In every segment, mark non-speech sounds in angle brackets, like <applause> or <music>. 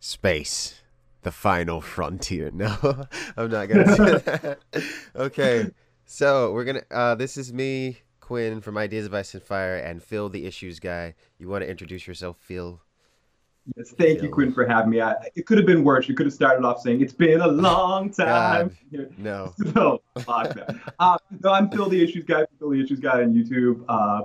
space, the final frontier. <laughs> No, I'm not gonna say <laughs> that. okay, so we're gonna. Uh, this is me, Quinn from Ideas of Ice and Fire, and Phil, the issues guy. You want to introduce yourself, Phil? Yes, thank you, Quinn, for having me. I, it could have been worse. You could have started off saying, It's been a <laughs> long time. God, no. So, uh, no, I'm Phil, the issues guy, Phil, the issues guy on YouTube. Uh,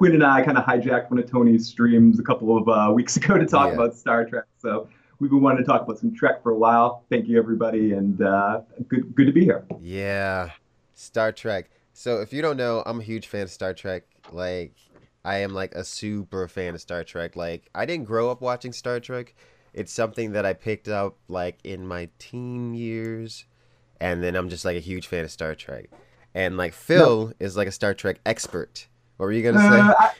Quinn and I kind of hijacked one of Tony's streams a couple of uh, weeks <laughs> ago to talk yeah. about Star Trek. So we've been wanting to talk about some Trek for a while. Thank you, everybody, and uh, good, good to be here. Yeah, Star Trek. So if you don't know, I'm a huge fan of Star Trek. Like, I am like a super fan of Star Trek. Like, I didn't grow up watching Star Trek. It's something that I picked up like in my teen years, and then I'm just like a huge fan of Star Trek. And like Phil no. is like a Star Trek expert. What were you gonna say? Uh, I,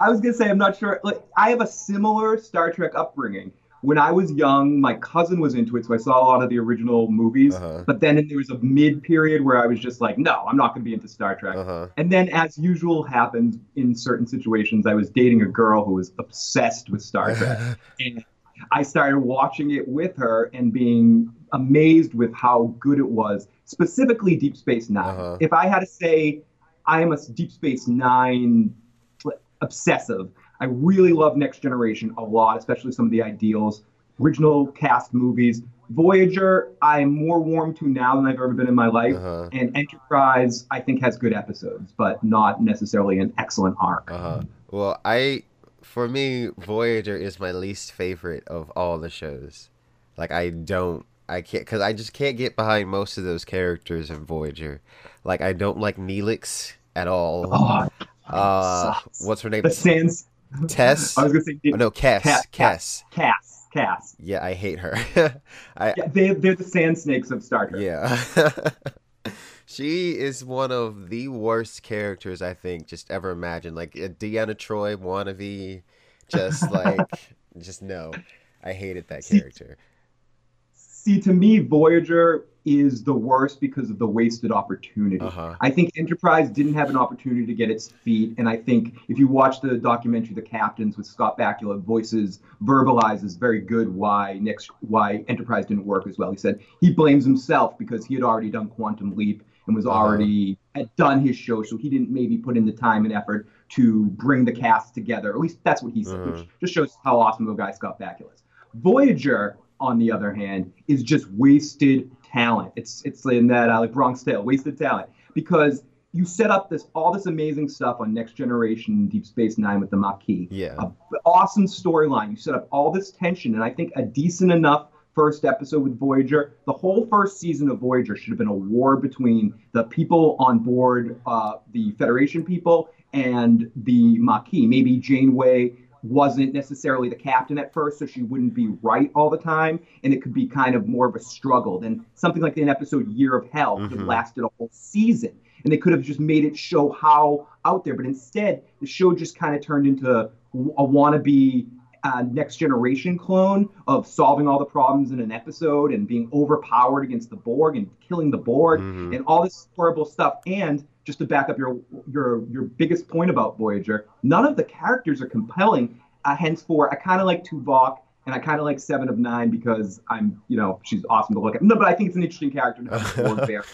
I was gonna say I'm not sure. Like, I have a similar Star Trek upbringing when I was young, my cousin was into it, so I saw a lot of the original movies. Uh-huh. But then there was a mid period where I was just like, no, I'm not going to be into Star Trek. Uh-huh. And then, as usual happens in certain situations, I was dating a girl who was obsessed with Star Trek. <laughs> and I started watching it with her and being amazed with how good it was, specifically Deep Space 9 uh-huh. If I had to say, I am a Deep Space Nine obsessive. I really love Next Generation a lot, especially some of the ideals, original cast movies. Voyager, I'm more warm to now than I've ever been in my life. Uh-huh. And Enterprise, I think, has good episodes, but not necessarily an excellent arc. Uh-huh. Well, I, for me, Voyager is my least favorite of all the shows. Like, I don't, I can't, because I just can't get behind most of those characters in Voyager. Like, I don't like Neelix at all. Oh, uh, what's her name? The Sans Tess. <laughs> I was gonna say oh, no, Kes. Kes. Kes. Kes. Kes. Yeah, I hate her. <laughs> I, yeah, they they're the sand snakes of Star Trek. Yeah. <laughs> she is one of the worst characters I think just ever imagined. Like a Deanna Troi wannabe, just like just no. I hated that character. See, to me, Voyager is the worst because of the wasted opportunity. Uh-huh. I think Enterprise didn't have an opportunity to get its feet, and I think if you watch the documentary The Captains with Scott Bakula, voices verbalizes very good why next why Enterprise didn't work as well. He said he blames himself because he had already done Quantum Leap and was uh-huh. already had done his show, so he didn't maybe put in the time and effort to bring the cast together. At least that's what he said, uh-huh. which just shows how awesome of a guy Scott Bakula is. Voyager, on the other hand, is just wasted talent. It's it's in that uh, like Bronx Tale, wasted talent because you set up this all this amazing stuff on Next Generation Deep Space Nine with the Maquis. Yeah. A, awesome storyline. You set up all this tension, and I think a decent enough first episode with Voyager. The whole first season of Voyager should have been a war between the people on board, uh, the Federation people, and the Maquis. Maybe Janeway wasn't necessarily the captain at first, so she wouldn't be right all the time, and it could be kind of more of a struggle. Then something like an episode Year of Hell could mm-hmm. have lasted a whole season, and they could have just made it show how out there. But instead, the show just kind of turned into a wannabe uh, next generation clone of solving all the problems in an episode and being overpowered against the Borg and killing the Borg mm-hmm. and all this horrible stuff. And just to back up your your your biggest point about Voyager, none of the characters are compelling. Uh, henceforth, I kind of like Tuvok and I kind of like Seven of Nine because I'm, you know, she's awesome to look at. No, but I think it's an interesting character to <laughs> there.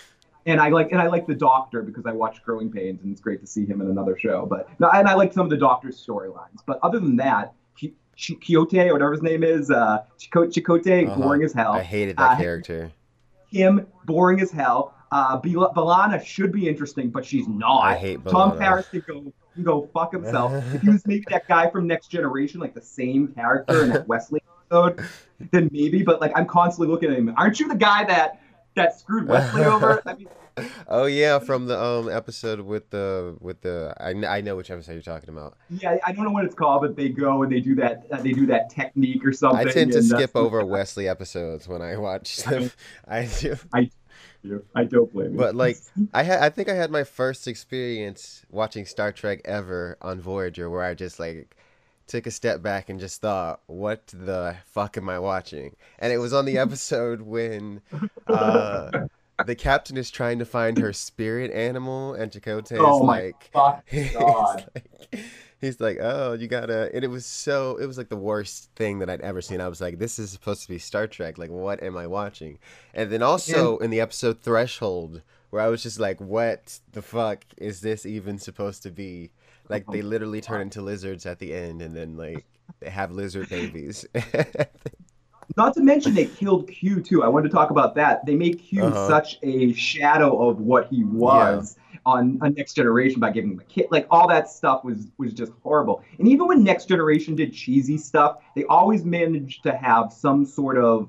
And I like and I like the Doctor because I watched Growing Pains and it's great to see him in another show. But and I like some of the Doctor's storylines. But other than that, Ch- Or whatever his name is, uh, Chakotay, uh-huh. boring as hell. I hated that uh, character. Him, boring as hell. Uh, B'Elanna should be interesting, but she's not. I hate Tom Paris can go can go fuck himself. if he was maybe that guy from Next Generation, like the same character in that <laughs> Wesley episode, then maybe. But like I'm constantly looking at him. Aren't you the guy that that screwed Wesley over? I mean, oh yeah, from the um episode with the with the I, I know which episode you're talking about. Yeah, I don't know what it's called, but they go and they do that uh, they do that technique or something. I tend to skip over Wesley episodes when I watch <laughs> them. <laughs> I do. I do. I don't blame you. But like I had I think I had my first experience watching Star Trek ever on Voyager where I just like took a step back and just thought, what the fuck am I watching? And it was on the <laughs> episode when uh the captain is trying to find her spirit animal, and Chakotay is oh like, <laughs> God. he's like, He's like, oh, you gotta, and it was so, it was like the worst thing that I'd ever seen. I was like, this is supposed to be Star Trek. Like, what am I watching? And then also in the episode Threshold, where I was just like, what the fuck is this even supposed to be? Like, they literally turn <laughs> into lizards at the end, and then like they have lizard babies. <laughs> Not to mention they killed Q too. I wanted to talk about that. They made Q Uh-huh. such a shadow of what he was on, on Next Generation by giving him a kid. Like all that stuff was was just horrible. And even when Next Generation did cheesy stuff, they always managed to have some sort of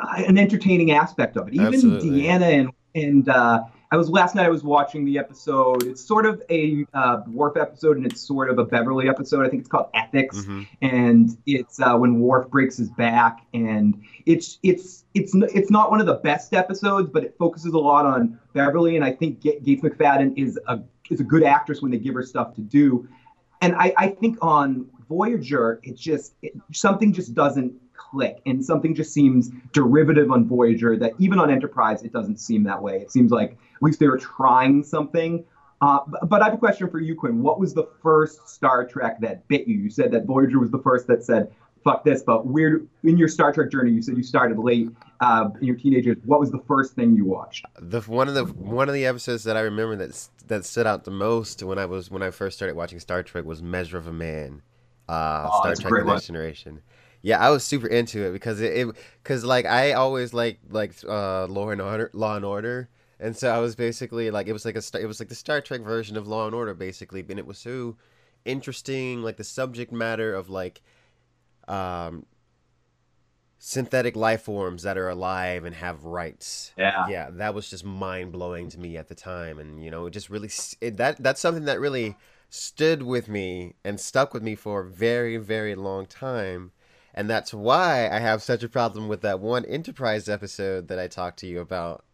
uh, an entertaining aspect of it. Even Absolutely. Deanna and and uh, I was last night. I was watching the episode. It's sort of a uh, Worf episode, and it's sort of a Beverly episode. I think it's called Ethics Mhm. and it's uh, when Worf breaks his back, and it's it's it's it's not one of the best episodes, but it focuses a lot on Beverly, and I think Ga- Gates McFadden is a is a good actress when they give her stuff to do, and I, I think on Voyager, it's just it, something just doesn't click, and something just seems derivative on Voyager that even on Enterprise it doesn't seem that way. It seems like at least they were trying something. Uh, but I have a question for you, Quinn. What was the first Star Trek that bit you? You said that Voyager was the first that said, "Fuck this." But where in your Star Trek journey, you said you started late uh, in your teenagers. What was the first thing you watched? the one of the one of the episodes that I remember that that stood out the most when I was when I first started watching Star Trek was Measure of a Man, uh, Oh, Star Trek: The. Next Generation. Yeah, I was super into it because it because like I always like like uh, Law and Order, Law and Order, and so I was basically like it was like a it was like the Star Trek version of Law and Order basically, and it was so interesting, like the subject matter of like um synthetic life forms that are alive and have rights. Yeah. yeah that was just mind-blowing to me at the time. And you know it just really it, that that's something that really stood with me and stuck with me for a very very long time and that's why i have such a problem with that one enterprise episode that i talked to you about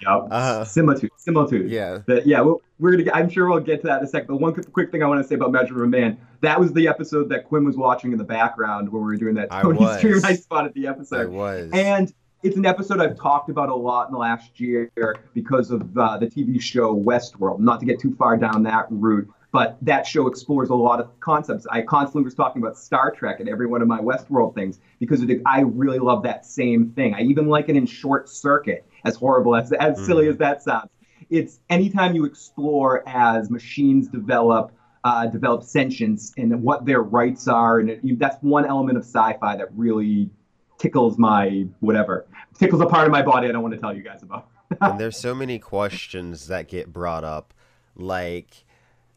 Yep. Uh, similitude. Similitude. yeah But yeah, we'll, we're gonna. Get, I'm sure we'll get to that in a second. But one quick, quick thing I want to say about Measure of a Man. That was the episode that Quinn was watching in the background when we were doing that Tony stream. I spotted the episode. i was And it's an episode I've talked about a lot in the last year because of uh, the TV show Westworld. Not to get too far down that route, but that show explores a lot of concepts. I constantly was talking about Star Trek and every one of my Westworld things because it, I really love that same thing. I even like it in Short Circuit, as horrible as as silly Mhm. as that sounds. It's anytime you explore as machines develop. Uh, develop sentience and what their rights are, and it, that's one element of sci-fi that really tickles my whatever tickles a part of my body I don't want to tell you guys about. and there's so many questions that get brought up like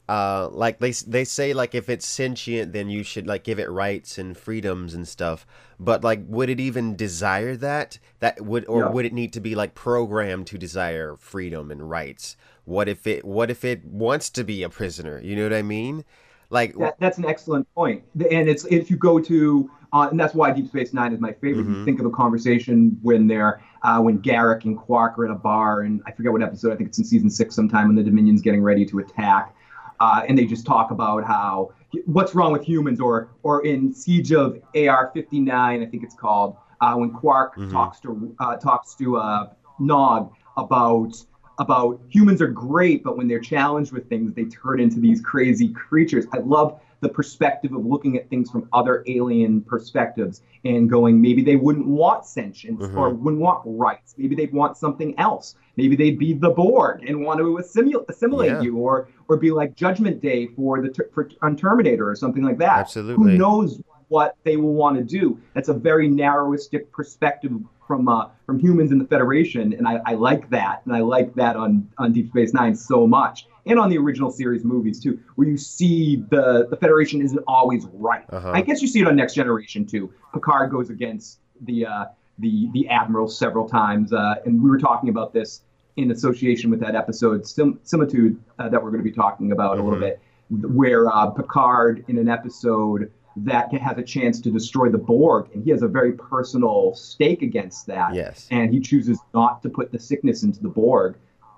uh like they they say like if it's sentient then you should like give it rights and freedoms and stuff but like would it even desire that that would or Yeah. would it need to be like programmed to desire freedom and rights what if it what if it wants to be a prisoner you know what i mean like That, that's an excellent point, and it's if you go to uh, and that's why Deep Space Nine is my favorite. You Mhm. think of a conversation when they're uh, when Garak and Quark are at a bar, and I forget what episode. I think it's in season six sometime when the Dominion's getting ready to attack, uh, and they just talk about how what's wrong with humans, or or in Siege of AR fifty nine, I think it's called, uh, when Quark Mhm. talks to uh, talks to uh, Nog about about humans are great, but when they're challenged with things, they turn into these crazy creatures. I love the perspective of looking at things from other alien perspectives and going, maybe they wouldn't want sentience Mhm. or wouldn't want rights. Maybe they'd want something else. Maybe they'd be the Borg and want to assimil- assimilate Yeah. you, or or be like Judgment Day for the ter- for on Terminator or something like that. Absolutely. Who knows what they will want to do? That's a very narrowistic perspective from uh, from humans in the Federation, and I, I like that, and I like that on on Deep Space Nine so much, and on the original series movies too, where you see the the Federation isn't always right. Uh-huh. I guess you see it on Next Generation too. Picard goes against the uh, the the admiral several times, uh, and we were talking about this in association with that episode Sim- Similitude uh, that we're going to be talking about a little Mhm. bit, where uh, Picard in an episode that has a chance to destroy the Borg, and he has a very personal stake against that, yes and he chooses not to put the sickness into the Borg.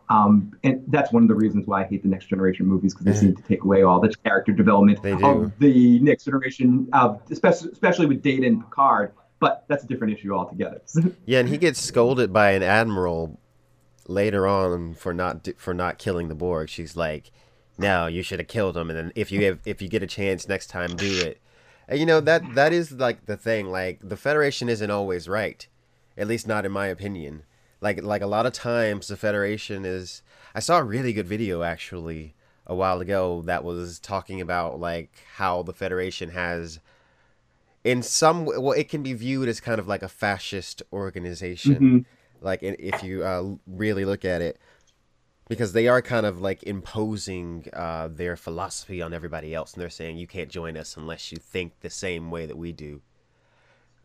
Um, and that's one of the reasons why I hate the Next Generation movies because they seem to take away all the character development of the Next Generation, uh, especially especially with Data and Picard. But that's a different issue altogether. <laughs> Yeah, and he gets scolded by an admiral later on for not for not killing the Borg. She's like, no, you should have killed him, and then if you have, if you get a chance next time, do it. And you know that that is like the thing. Like the Federation isn't always right, at least not in my opinion. Like like a lot of times the Federation is. I saw a really good video actually a while ago that was talking about like how the Federation has in some well it can be viewed as kind of like a fascist organization Mm-hmm. like if you uh, really look at it because they are kind of like imposing uh, their philosophy on everybody else and they're saying you can't join us unless you think the same way that we do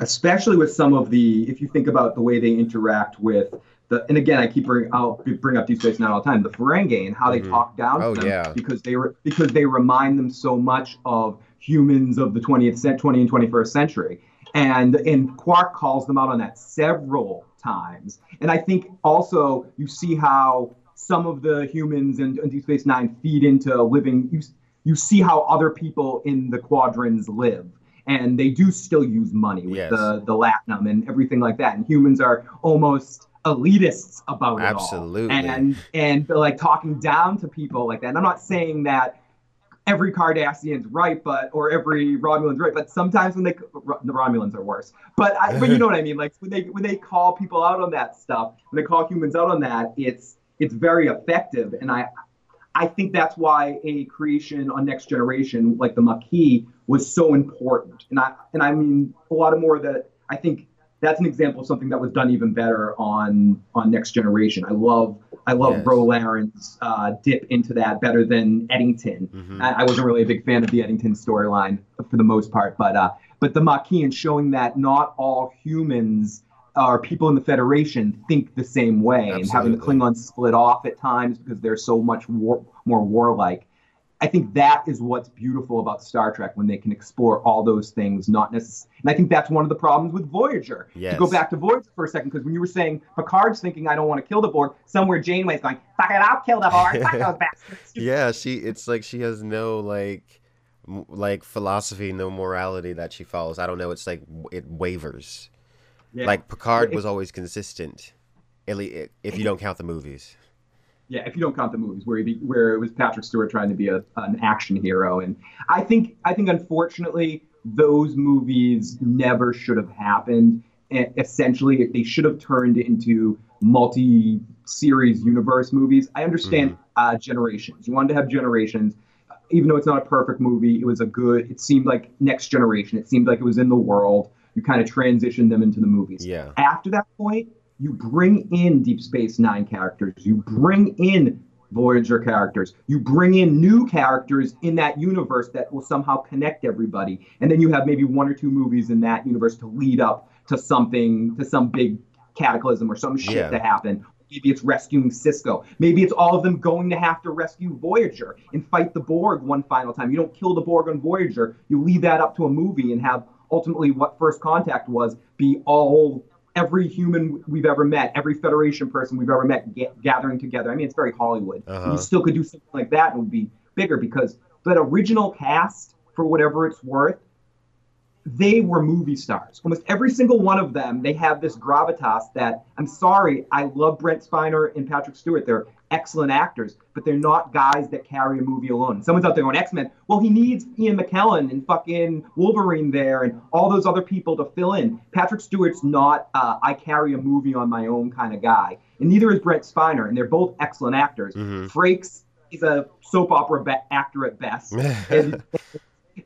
especially with some of the if you think about the way they interact with the and again I keep bring I'll bring up Deep Space Nine all the time the Ferengi and how they Mhm. talk down Oh, to them yeah. because they were because they remind them so much of humans of the 20th cent 20 and 21st century and and Quark calls them out on that several times and I think also you see how some of the humans in, in Deep Space Nine feed into living you you see how other people in the quadrants live and they do still use money with Yes. the the latinum and everything like that. And humans are almost elitists about it Absolutely. all and and like talking down to people like that and i'm not saying that every cardassian's right but or every romulan's right but sometimes when they the romulans are worse. But I, but you know what i mean? Like when they when they call people out on that stuff when they call humans out on that it's it's very effective. And i I think that's why a creation on Next Generation like the Maquis was so important. And I and I mean a lot of more that I think that's an example of something that was done even better on on Next Generation. I love I love Yes. Ro Laren's uh, dip into that better than Eddington. Mhm. I, I wasn't really a big fan of the Eddington storyline for the most part, but uh, but the Maquis and showing that not all humans or people in the Federation think the same way, and having the Absolutely. Klingons split off at times because they're so much war, more warlike. I think that is what's beautiful about Star Trek when they can explore all those things, not necessarily. And I think that's one of the problems with Voyager. To go back to Voyager for a second, because when you were saying Picard's thinking, "I don't want to kill the Borg," somewhere Janeway's going, "Fuck it, I'll kill the Borg. Fuck those <laughs> bastards." <laughs> yeah she it's like she has no like m- like philosophy no morality that she follows i don't know it's like it wavers Yeah. like picard was always consistent at least if you don't count the movies Yeah, if you don't count the movies where he be, where it was Patrick Stewart trying to be a, an action hero, and I think I think unfortunately those movies never should have happened. E- Essentially, they should have turned into multi-series universe movies. I understand uh, Generations. You wanted to have Generations, even though it's not a perfect movie. It was a good. It seemed like Next Generation. It seemed like it was in the world. You kind of transitioned them into the movies yeah after that point, you bring in Deep Space Nine characters, you bring in Voyager characters, you bring in new characters in that universe that will somehow connect everybody, and then you have maybe one or two movies in that universe to lead up to something, to some big cataclysm or some shit Yeah. to happen. Maybe it's rescuing Sisko. Maybe it's all of them going to have to rescue Voyager and fight the Borg one final time. You don't kill the Borg on Voyager. You leave that up to a movie and have ultimately what First Contact was be all every human we've ever met, every Federation person we've ever met ga- gathering together. I mean, it's very Hollywood. Uh-huh. You still could do something like that and it would be bigger because that original cast, for whatever it's worth, they were movie stars. Almost every single one of them, they have this gravitas that I'm sorry, I love Brent Spiner and Patrick Stewart. They're excellent actors, but they're not guys that carry a movie alone. Someone's out there on X Men. Well, he needs Ian McKellen and fucking Wolverine there and all those other people to fill in. Patrick Stewart's not uh, I carry a movie on my own kind of guy, and neither is Brent Spiner, and they're both excellent actors. Mhm. Frakes is a soap opera be- actor at best <laughs> and,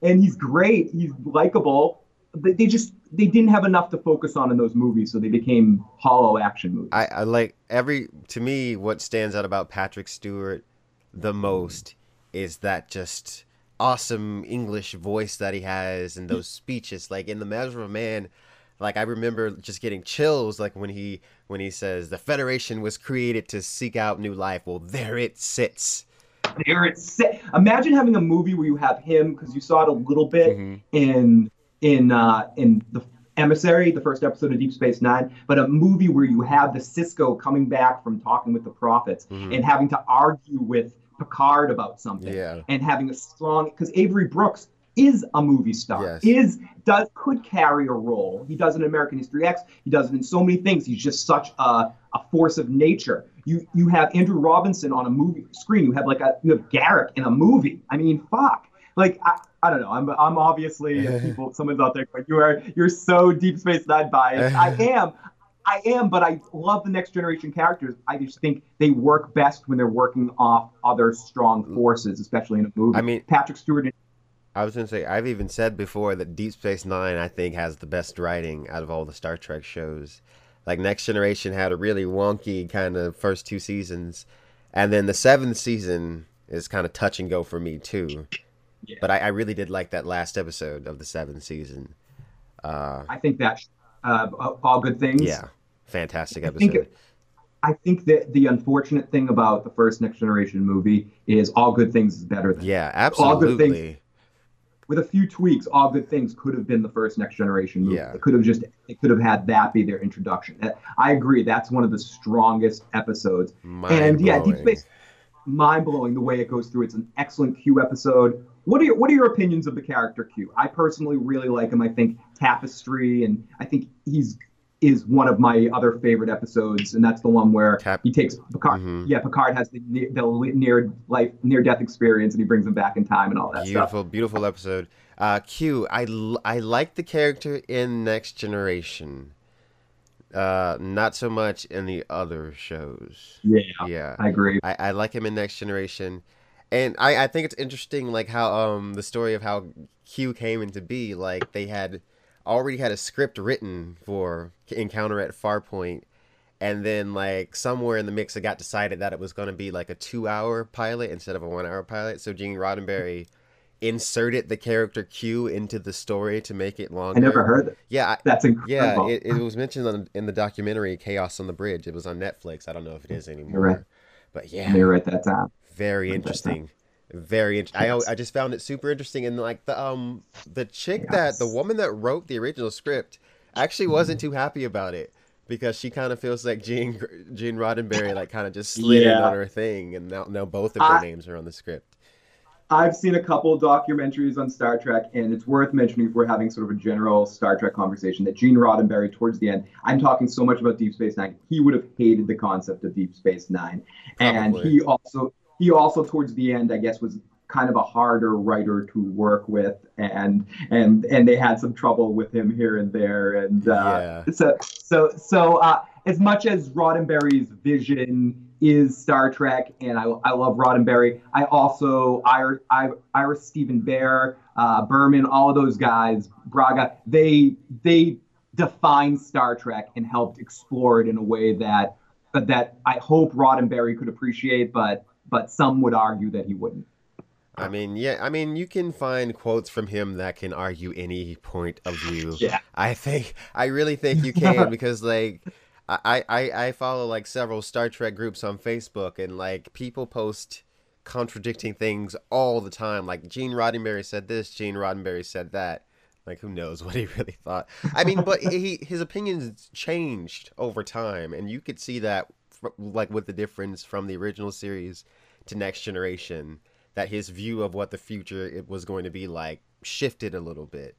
and he's great. He's likable. They, they just they didn't have enough to focus on in those movies, so they became hollow action movies. I, I like every to me what stands out about Patrick Stewart the most is that just awesome English voice that he has and those speeches like in the measure of a man like I remember just getting chills like when he when he says the federation was created to seek out new life well there it sits there it's. Imagine having a movie where you have him because you saw it a little bit Mhm. in in uh, in the Emissary, the first episode of Deep Space Nine, but a movie where you have the Sisko coming back from talking with the prophets Mhm. and having to argue with Picard about something. Yeah. and having a strong because Avery Brooks is a movie star. Yes. Is does could carry a role. He does it in American History X. He does it in so many things. He's just such a, a force of nature. You you have Andrew Robinson on a movie screen. You have like a you have Garak in a movie. I mean, fuck. Like I, I don't know. I'm I'm obviously <laughs> people. Someone's out there going, you are you're so Deep Space Nine biased. <laughs> I am. I am, but I love the next generation characters. I just think they work best when they're working off other strong mm. forces, especially in a movie. I mean, Patrick Stewart. I was gonna say I've even said before that Deep Space Nine I think has the best writing out of all the Star Trek shows. Like Next Generation had a really wonky kind of first two seasons, and then the seventh season is kind of touch and go for me too. Yeah. But I, I, really did like that last episode of the seventh season. Uh, I think that uh, all good things. Yeah, fantastic episode. I think, I think that the unfortunate thing about the first Next Generation movie is all good things is better than yeah, absolutely. All good things with a few tweaks, all good things could have been the first next generation movie. Yeah. It could have just it could have had that be their introduction. I agree. That's one of the strongest episodes. And yeah, Deep Space mind blowing the way it goes through. It's an excellent Q episode. What are your what are your opinions of the character Q? I personally really like him. I think Tapestry and I think he's is one of my other favorite episodes, and that's the one where Tap. he takes Picard. Mm-hmm. Yeah, Picard has the, the near life, near death experience, and he brings him back in time and all that beautiful, stuff. Beautiful, beautiful episode. Uh, Q, I, I like the character in Next Generation. Uh, not so much in the other shows. Yeah, yeah, I agree. I, I like him in Next Generation, and I, I think it's interesting, like how um the story of how Q came into be. Like they had already had a script written for Encounter at Farpoint, and then like somewhere in the mix, it got decided that it was going to be like a two-hour pilot instead of a one-hour pilot. So Gene Roddenberry inserted the character Q into the story to make it longer. I never heard that. Yeah, that's incredible. Yeah, it, it was mentioned on, in the documentary Chaos on the Bridge. It was on Netflix. I don't know if it is anymore. Right. But yeah, you write that down. Very interesting very int- I I just found it super interesting and like the um the chick yes. that the woman that wrote the original script actually wasn't too happy about it because she kind of feels like Gene Gene Roddenberry like kind of just <laughs> slid yeah. in on her thing and now now both of their I, names are on the script. I've seen a couple documentaries on Star Trek, and it's worth mentioning if we're having sort of a general Star Trek conversation that Gene Roddenberry, towards the end, I'm talking so much about Deep Space Nine, he would have hated the concept of Deep Space Nine, Probably. and he also he also towards the end, I guess, was kind of a harder writer to work with and and and they had some trouble with him here and there and uh, yeah. so so so uh, as much as Roddenberry's vision is Star Trek and I, I love Roddenberry I also Ira, Ira Steven Behr uh, Berman all of those guys Braga they they defined Star Trek and helped explore it in a way that that I hope Roddenberry could appreciate but but some would argue that he wouldn't. I mean, yeah, I mean, you can find quotes from him that can argue any point of view. <laughs> Yeah. I think, I really think you can <laughs> because, like, I, I, I follow like several Star Trek groups on Facebook and like people post contradicting things all the time. Like Gene Roddenberry said this, Gene Roddenberry said that. Like who knows <laughs> what he really thought? I mean, but he his opinions changed over time, and you could see that like with the difference from the original series to Next Generation, that his view of what the future it was going to be like shifted a little bit.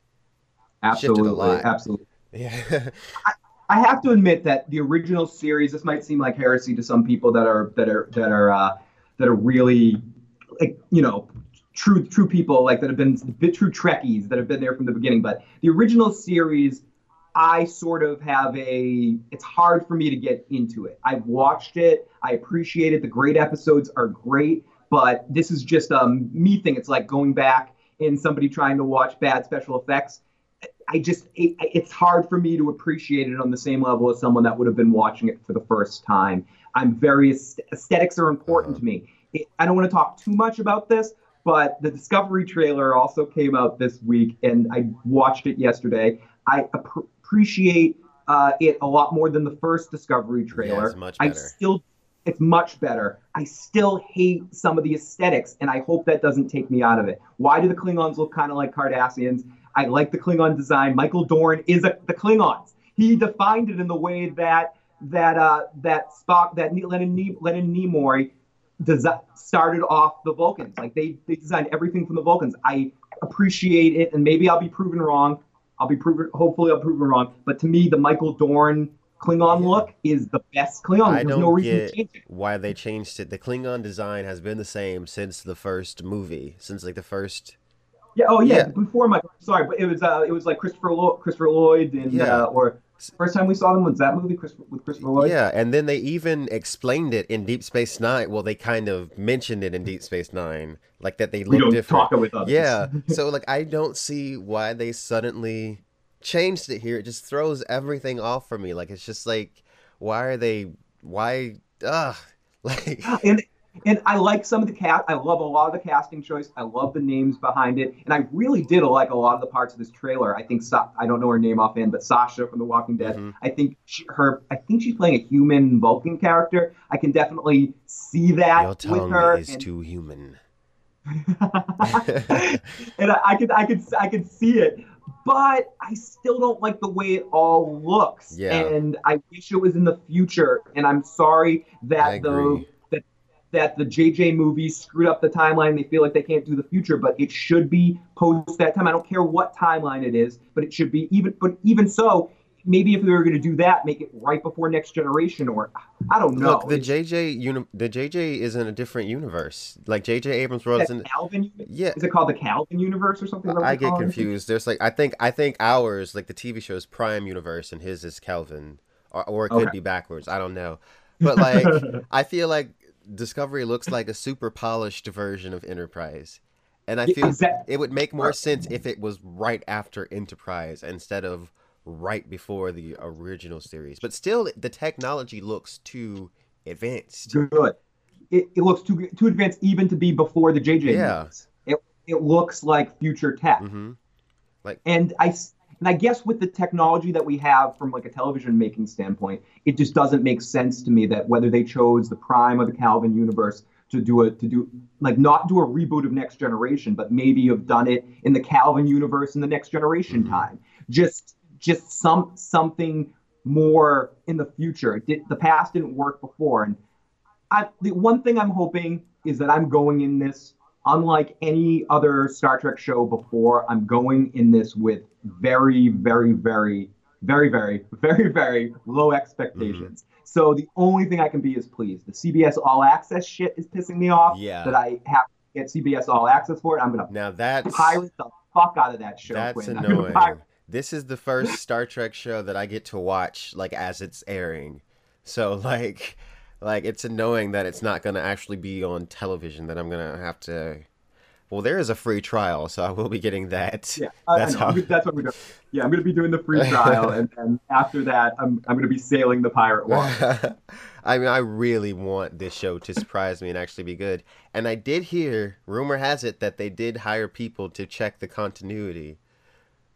Absolutely, absolutely. Yeah. <laughs> I, I, have to admit that the original series. This might seem like heresy to some people that are that are that are uh, that are really like you know true true people like that have been bit true Trekkies that have been there from the beginning. But the original series I sort of have a, it's hard for me to get into it. I've watched it. I appreciate it. The great episodes are great, but this is just a me thing. It's like going back and somebody trying to watch bad special effects. I just, it, it's hard for me to appreciate it on the same level as someone that would have been watching it for the first time. I'm very, aesthetics are important to me. I don't want to talk too much about this, but the Discovery trailer also came out this week, and I watched it yesterday. I appreciate uh, it a lot more than the first Discovery trailer. Yeah, it's much better. I still, it's much better. I still hate some of the aesthetics, and I hope that doesn't take me out of it. Why do the Klingons look kind of like Cardassians? I like the Klingon design. Michael Dorn is a, the Klingons. He defined it in the way that that uh, that Spock, that Leonard, Leonard Nimoy desi- started off the Vulcans. Like they they designed everything from the Vulcans. I appreciate it, and maybe I'll be proven wrong. I'll be proven, hopefully, I'll prove it wrong. But to me, the Michael Dorn Klingon Yeah. look is the best Klingon. I There's don't no reason get to change it. why they changed it. The Klingon design has been the same since the first movie, since like the first. Yeah. Oh yeah. Yeah. Before my sorry, but it was uh, it was like Christopher Lo- Christopher Lloyd and Yeah. uh, or first time we saw them was that movie Chris- with Christopher Lloyd. Yeah, and then they even explained it in Deep Space Nine. Well, they kind of mentioned it in Deep Space Nine, like that they look don't different. talk with others. Yeah, <laughs> so like I don't see why they suddenly changed it here. It just throws everything off for me. Like it's just like, why are they? Why? Ugh. <laughs> Like and and I like some of the cast. I love a lot of the casting choice. I love the names behind it, and I really did like a lot of the parts of this trailer. I think Sa- I don't know her name offhand, but Sasha from The Walking Dead. Mhm. I think she, her. I think she's playing a human Vulcan character. I can definitely see that your with tongue her. is and- too human. <laughs> and I, I could I could I could see it, but I still don't like the way it all looks. Yeah. And I wish it was in the future. And I'm sorry that the. That the JJ movies screwed up the timeline. They feel like they can't do the future, but it should be post that time. I don't care what timeline it is, but it should be even. But even so. Maybe if we were going to do that, make it right before next generation, or I don't know. Look, the JJ uni- the JJ is in a different universe. Like JJ Abrams world is in. Kelvin, Yeah, is it called the Kelvin universe or something? Is that what I get confused. There's like I think I think ours like the TV show is Prime Universe and his is Kelvin, or, or it could Okay. be backwards. I don't know, but like <laughs> I feel like Discovery looks like a super polished version of Enterprise, and I feel it would make more sense if it was right after Enterprise instead of right before the original series. But still, the technology looks too advanced. good. It, it looks too too advanced even to be before the JJ Yeah. movies. It it looks like future tech, hmm and I and I guess with the technology that we have from like a television making standpoint, it just doesn't make sense to me that whether they chose the prime of the Kelvin universe to do a to do like not do a reboot of Next Generation, but maybe have done it in the Kelvin universe in the Next Generation Mhm. time. Just just some something more in the future. Did, the past didn't work before, and I, the one thing I'm hoping is that I'm going in this, unlike any other Star Trek show before, I'm going in this with very, very, very, very, very, <laughs> very, very low expectations. Mm-hmm. So the only thing I can be is pleased. The CBS All Access shit is pissing me off. Yeah. That I have to get CBS All Access for it. I'm gonna Now that's pirate the fuck out of that show. That's Quinn. Annoying. pirate- This is the first Star Trek show that I get to watch like as it's airing. So like like it's annoying that it's not going to actually be on television that I'm going to have to Well, there is a free trial, so I will be getting that. Yeah, that's, how... that's what we're doing yeah i'm gonna be doing the free trial, and <laughs> then after that, I'm I'm gonna be sailing the pirate water. <laughs> I mean, I really want this show to surprise me and actually be good. And I did hear, rumor has it, that they did hire people to check the continuity.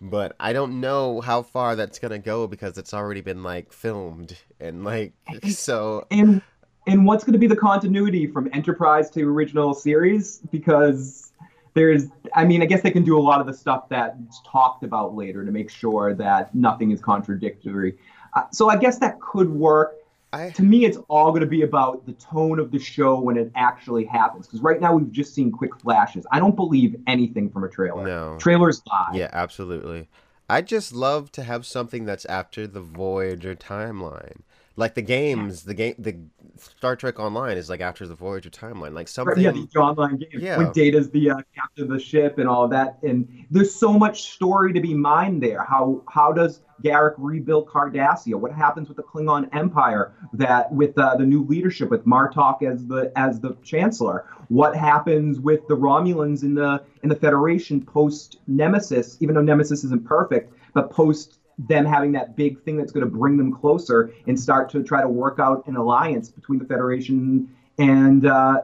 But I don't know how far that's gonna go because it's already been like filmed and like <laughs> so. and and what's going to be the continuity from Enterprise to original series? Because there's, I mean, I guess they can do a lot of the stuff that's talked about later to make sure that nothing is contradictory. Uh, so I guess that could work. I To me, it's all going to be about the tone of the show when it actually happens. Because right now we've just seen quick flashes. I don't believe anything from a trailer. no. Trailers lie. Yeah, absolutely. I just love to have something that's after the Voyager timeline. Like the games, the game, the Star Trek Online is like after the Voyager timeline. Like something. yeah, the online game Yeah. when Data's the uh, captain of the ship and all that, and there's so much story to be mined there. How how does Garak rebuild Cardassia? What happens with the Klingon Empire? That with uh, the new leadership with Martok as the as the Chancellor. What happens with the Romulans in the in the Federation post Nemesis? Even though Nemesis isn't perfect, but post them having that big thing that's going to bring them closer and start to try to work out an alliance between the Federation and uh,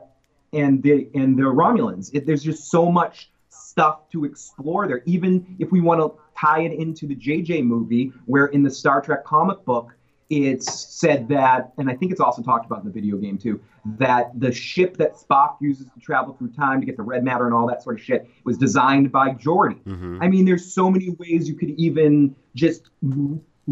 and the and the Romulans. It, there's just so much stuff to explore there. Even if we want to tie it into the JJ movie, where in the Star Trek comic book, it's said that, and I think it's also talked about in the video game too, that the ship that Spock uses to travel through time to get the red matter and all that sort of shit was designed by Geordi. hmm I mean, there's so many ways you could even just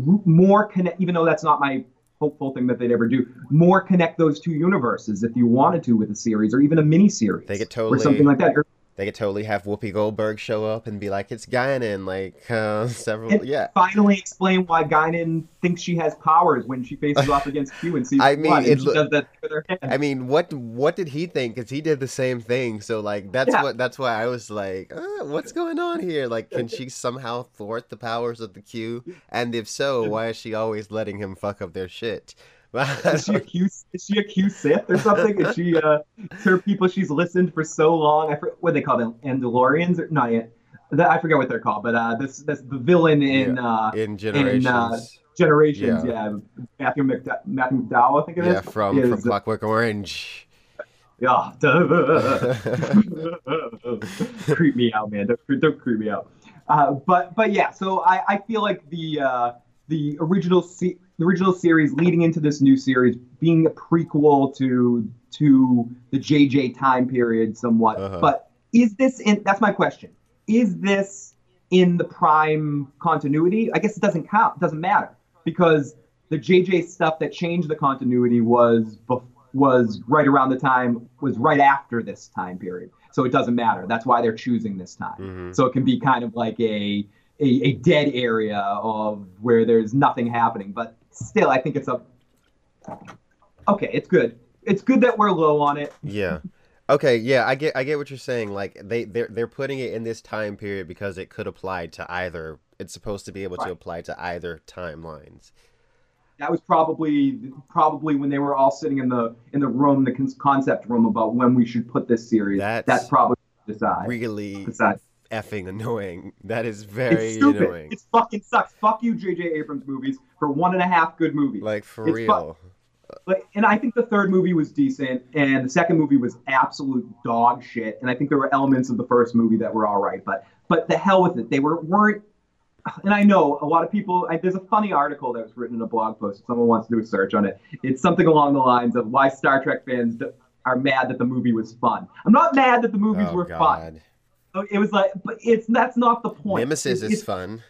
more connect, even though that's not my hopeful thing that they'd ever do, more connect those two universes if you wanted to with a series or even a mini series They could or something like that. Or They could totally have Whoopi Goldberg show up and be like, "It's Guinan," like uh, <laughs> several. And yeah, finally explain why Guinan thinks she has powers when she faces off <laughs> against Q and sees I mean, one, it she does that with her hand. I mean, what what did he think? Because he did the same thing. So like, that's Yeah. what that's why I was like, uh, what's going on here? Like, can she somehow thwart the powers of the Q? <laughs> And if so, why is she always letting him fuck up their shit? Is she a Q? Is she a Q Sith or something? Is she uh, her people she's listened for so long? I forget what they call them, Andalorians or not yet. That, I forget what they're called, but uh, this this the villain in uh, in generations. Generations. Yeah. Yeah, Matthew McD- Matthew McDowell, I think it is. yeah, from is- from Clockwork Orange. Yeah. <laughs> creep me out, man. Don't, don't creep me out. Uh, but but yeah, so I, I feel like the uh, the original se- the original series leading into this new series being a prequel to to the JJ time period somewhat. Uh-huh. But is this in? That's my question. Is this in the prime continuity? I guess it doesn't count. It doesn't matter because the JJ stuff that changed the continuity was bef- was right around the time was right after this time period. So it doesn't matter. That's why they're choosing this time. Mhm. So it can be kind of like a, a a dead area of where there's nothing happening. But still, I think it's a okay. It's good. It's good that we're low on it. Yeah. Okay, yeah, I get I get what you're saying. Like they they're they're putting it in this time period because it could apply to either. It's supposed to be able to apply to either timelines. That was probably probably when they were all sitting in the in the room, the concept room about when we should put this series. That's That's probably decide. Really decide. Effing annoying. That is very It's stupid. annoying. It fucking sucks. Fuck you, J.J. Abrams movies for one and a half good movies. Like for It's fu- real. Like, and I think the third movie was decent, and the second movie was absolute dog shit. And I think there were elements of the first movie that were all right, but but the hell with it. They were weren't. And I know a lot of people. I, there's a funny article that was written in a blog post. If someone wants to do a search on it, it's something along the lines of why Star Trek fans are mad that the movie was fun. I'm not mad that the movies Oh were fun. god. So It was like, but it's that's not the point. Nemesis It's- is fun.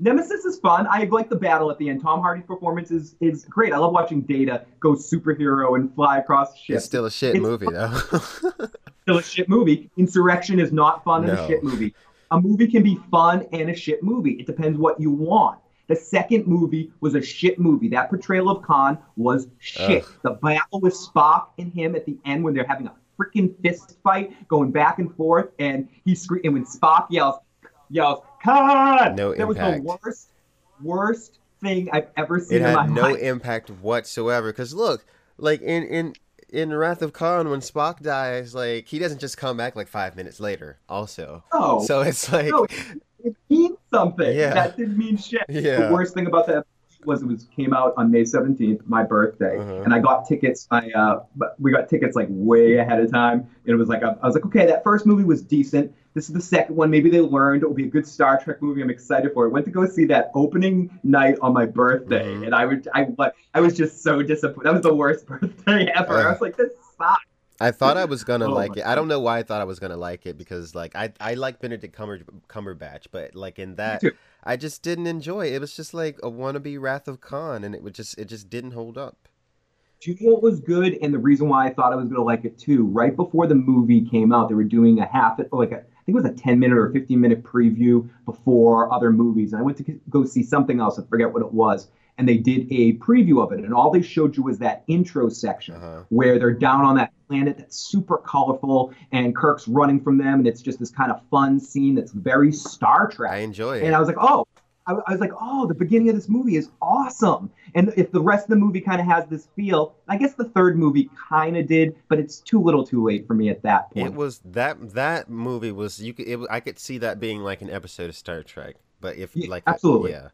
Nemesis is fun. I like the battle at the end. Tom Hardy's performance is, is great. I love watching Data go superhero and fly across ships. It's still a shit It's movie though. <laughs> still a shit movie. Insurrection is not fun and No. a shit movie. A movie can be fun and a shit movie. It depends what you want. The second movie was a shit movie. That portrayal of Khan was shit. Ugh. The battle with Spock and him at the end when they're having a freaking fist fight going back and forth, and he scream and when Spock yells, yells Khan. No that was the worst, worst thing I've ever seen it in my had no life. impact whatsoever. Cause look, like in in in Wrath of Khan, when Spock dies, like he doesn't just come back like five minutes later. Also, no, so it's like, no, it means something. <laughs> Yeah. That didn't mean shit. Yeah. The worst thing about that was it was came out on May 17th, my birthday, Uh-huh. and I got tickets. I uh, but we got tickets like way ahead of time, and it was like I, I was like, okay, that first movie was decent. This is the second one. Maybe they learned it will be a good Star Trek movie. I'm excited for it. Went to go see that opening night on my birthday, Mhm. and I would I I was just so disappointed. That was the worst <laughs> birthday ever. I Uh. was like, this sucks. I thought I was gonna Oh like it. I don't know why I thought I was gonna like it because like I I like Benedict Cumber, Cumberbatch, but like in that. I just didn't enjoy. It. was just like a wannabe Wrath of Khan, and it would just it just didn't hold up. Do you know what was good and the reason why I thought I was gonna like it too? Right before the movie came out, they were doing a half like a, I think it was a 10 minute or 15 minute preview before other movies. And I went to go see something else. I forget what it was. And they did a preview of it, and all they showed you was that intro section Uh-huh. where they're down on that planet that's super colorful, and Kirk's running from them, and it's just this kind of fun scene that's very Star Trek. I enjoy it. And I was like, oh, I, I was like, oh, the beginning of this movie is awesome. And if the rest of the movie kind of has this feel, I guess the third movie kind of did, but it's too little, too late for me at that point. It was that that movie was you could it, I could see that being like an episode of Star Trek, but if Yeah, like absolutely. yeah,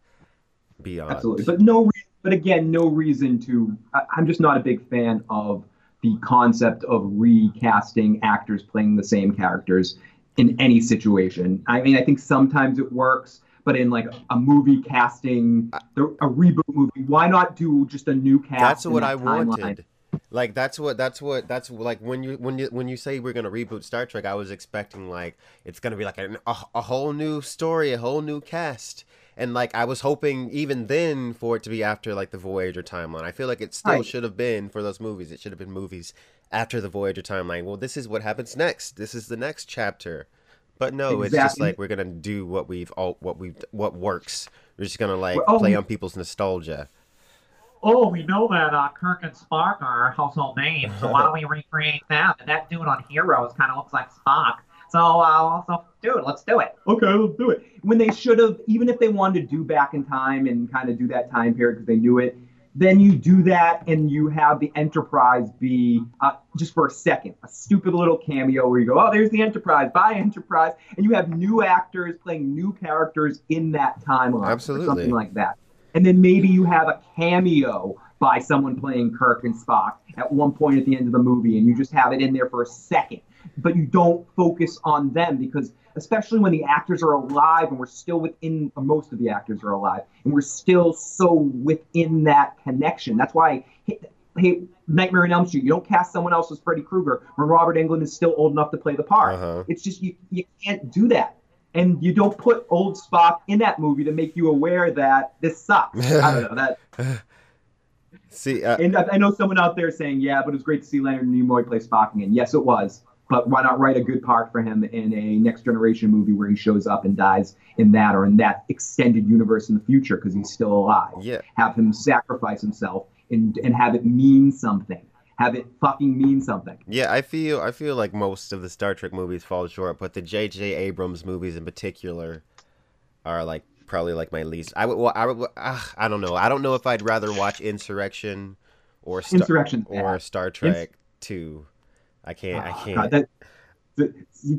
beyond Absolutely, but no, re- but again, no reason to. I, I'm just not a big fan of the concept of recasting actors playing the same characters in any situation. I mean, I think sometimes it works, but in like a movie casting, a reboot movie, why not do just a new cast? that's what that I timeline? wanted. Like that's what that's what that's like when you when you when you say we're gonna reboot Star Trek, I was expecting like it's gonna be like a, a, a whole new story, a whole new cast, And like I was hoping even then for it to be after like the Voyager timeline. I feel like it still Right. should have been for those movies. It should have been movies after the Voyager timeline. Well, this is what happens next. This is the next chapter. But no, it's just like we're gonna do what we've all what we've what works. We're just gonna like oh, play on people's nostalgia. Oh, we know that uh, Kirk and Spock are household names, so <laughs> why don't we recreate them? And that dude on Heroes kind of looks like Spock. So, uh, so, dude, let's do it. okay, let's do it. When they should have, even if they wanted to do back in time and kind of do that time period because they knew it, then you do that and you have the Enterprise be uh, just for a second a stupid little cameo where you go, oh, there's the Enterprise, bye Enterprise, and you have new actors playing new characters in that timeline, or Absolutely. something like that. And then maybe you have a cameo by someone playing Kirk and Spock at one point at the end of the movie, and you just have it in there for a second but you don't focus on them because especially when the actors are alive and we're still within or most of the actors are alive and we're still so within that connection that's why hey, hey nightmare on elm street you don't cast someone else as freddy krueger when robert englund is still old enough to play the part Uh-huh. it's just you, you can't do that and you don't put old spock in that movie to make you aware that this sucks i don't know that <laughs> See, uh, and I, I know someone out there saying, yeah, but it was great to see Leonard Nimoy play Spock again. Yes, it was. But why not write a good part for him in a Next Generation movie where he shows up and dies in that or in that extended universe in the future because he's still alive? yeah, Have him sacrifice himself and, and have it mean something. Have it fucking mean something. Yeah, I feel I feel like most of the Star Trek movies fall short, but the J.J. Abrams movies in particular are like probably like my least. I would, well, I would, uh, I don't know. I don't know if I'd rather watch Insurrection or Star, Insurrection's or. Star Trek Two. I can't. I Oh, can't. God, that,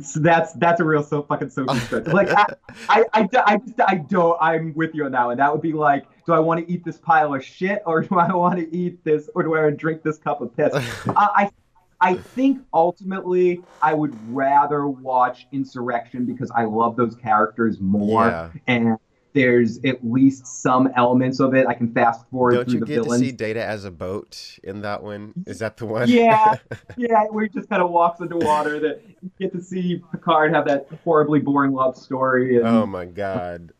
so that's that's a real so fucking social <laughs> stretch. Like I, I, I, I, just, I don't. I'm with you on that one. That would be like, do I want to eat this pile of shit, or <laughs> do I want to eat this, or do I want to drink this cup of piss? <laughs> uh, I, I think ultimately I would rather watch Insurrection because I love those characters more, yeah. and there's at least some elements of it I can fast forward Don't through you the get to see Data as a boat in that one? Is that the one? Yeah, <laughs> yeah, where he just kind of walks into water. That you get to see Picard have that horribly boring love story. And, oh my god.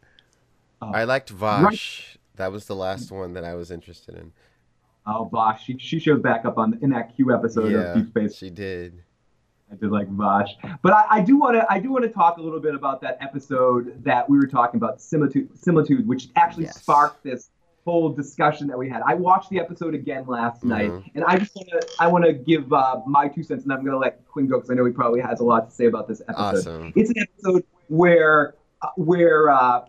Oh. I liked Vash. That was the last one that I was interested in. oh, Vash, she, she shows back up on in that Q episode yeah, of Deep Space. she did. I did like Vash, but I, I do want to I do want to talk a little bit about that episode that we were talking about similitude, similitude, which actually Yes. sparked this whole discussion that we had. I watched the episode again last night, Mhm. and I just want to I want to give uh, my two cents, and I'm going to let Quinn go because I know he probably has a lot to say about this episode. Awesome. It's an episode where uh, where uh,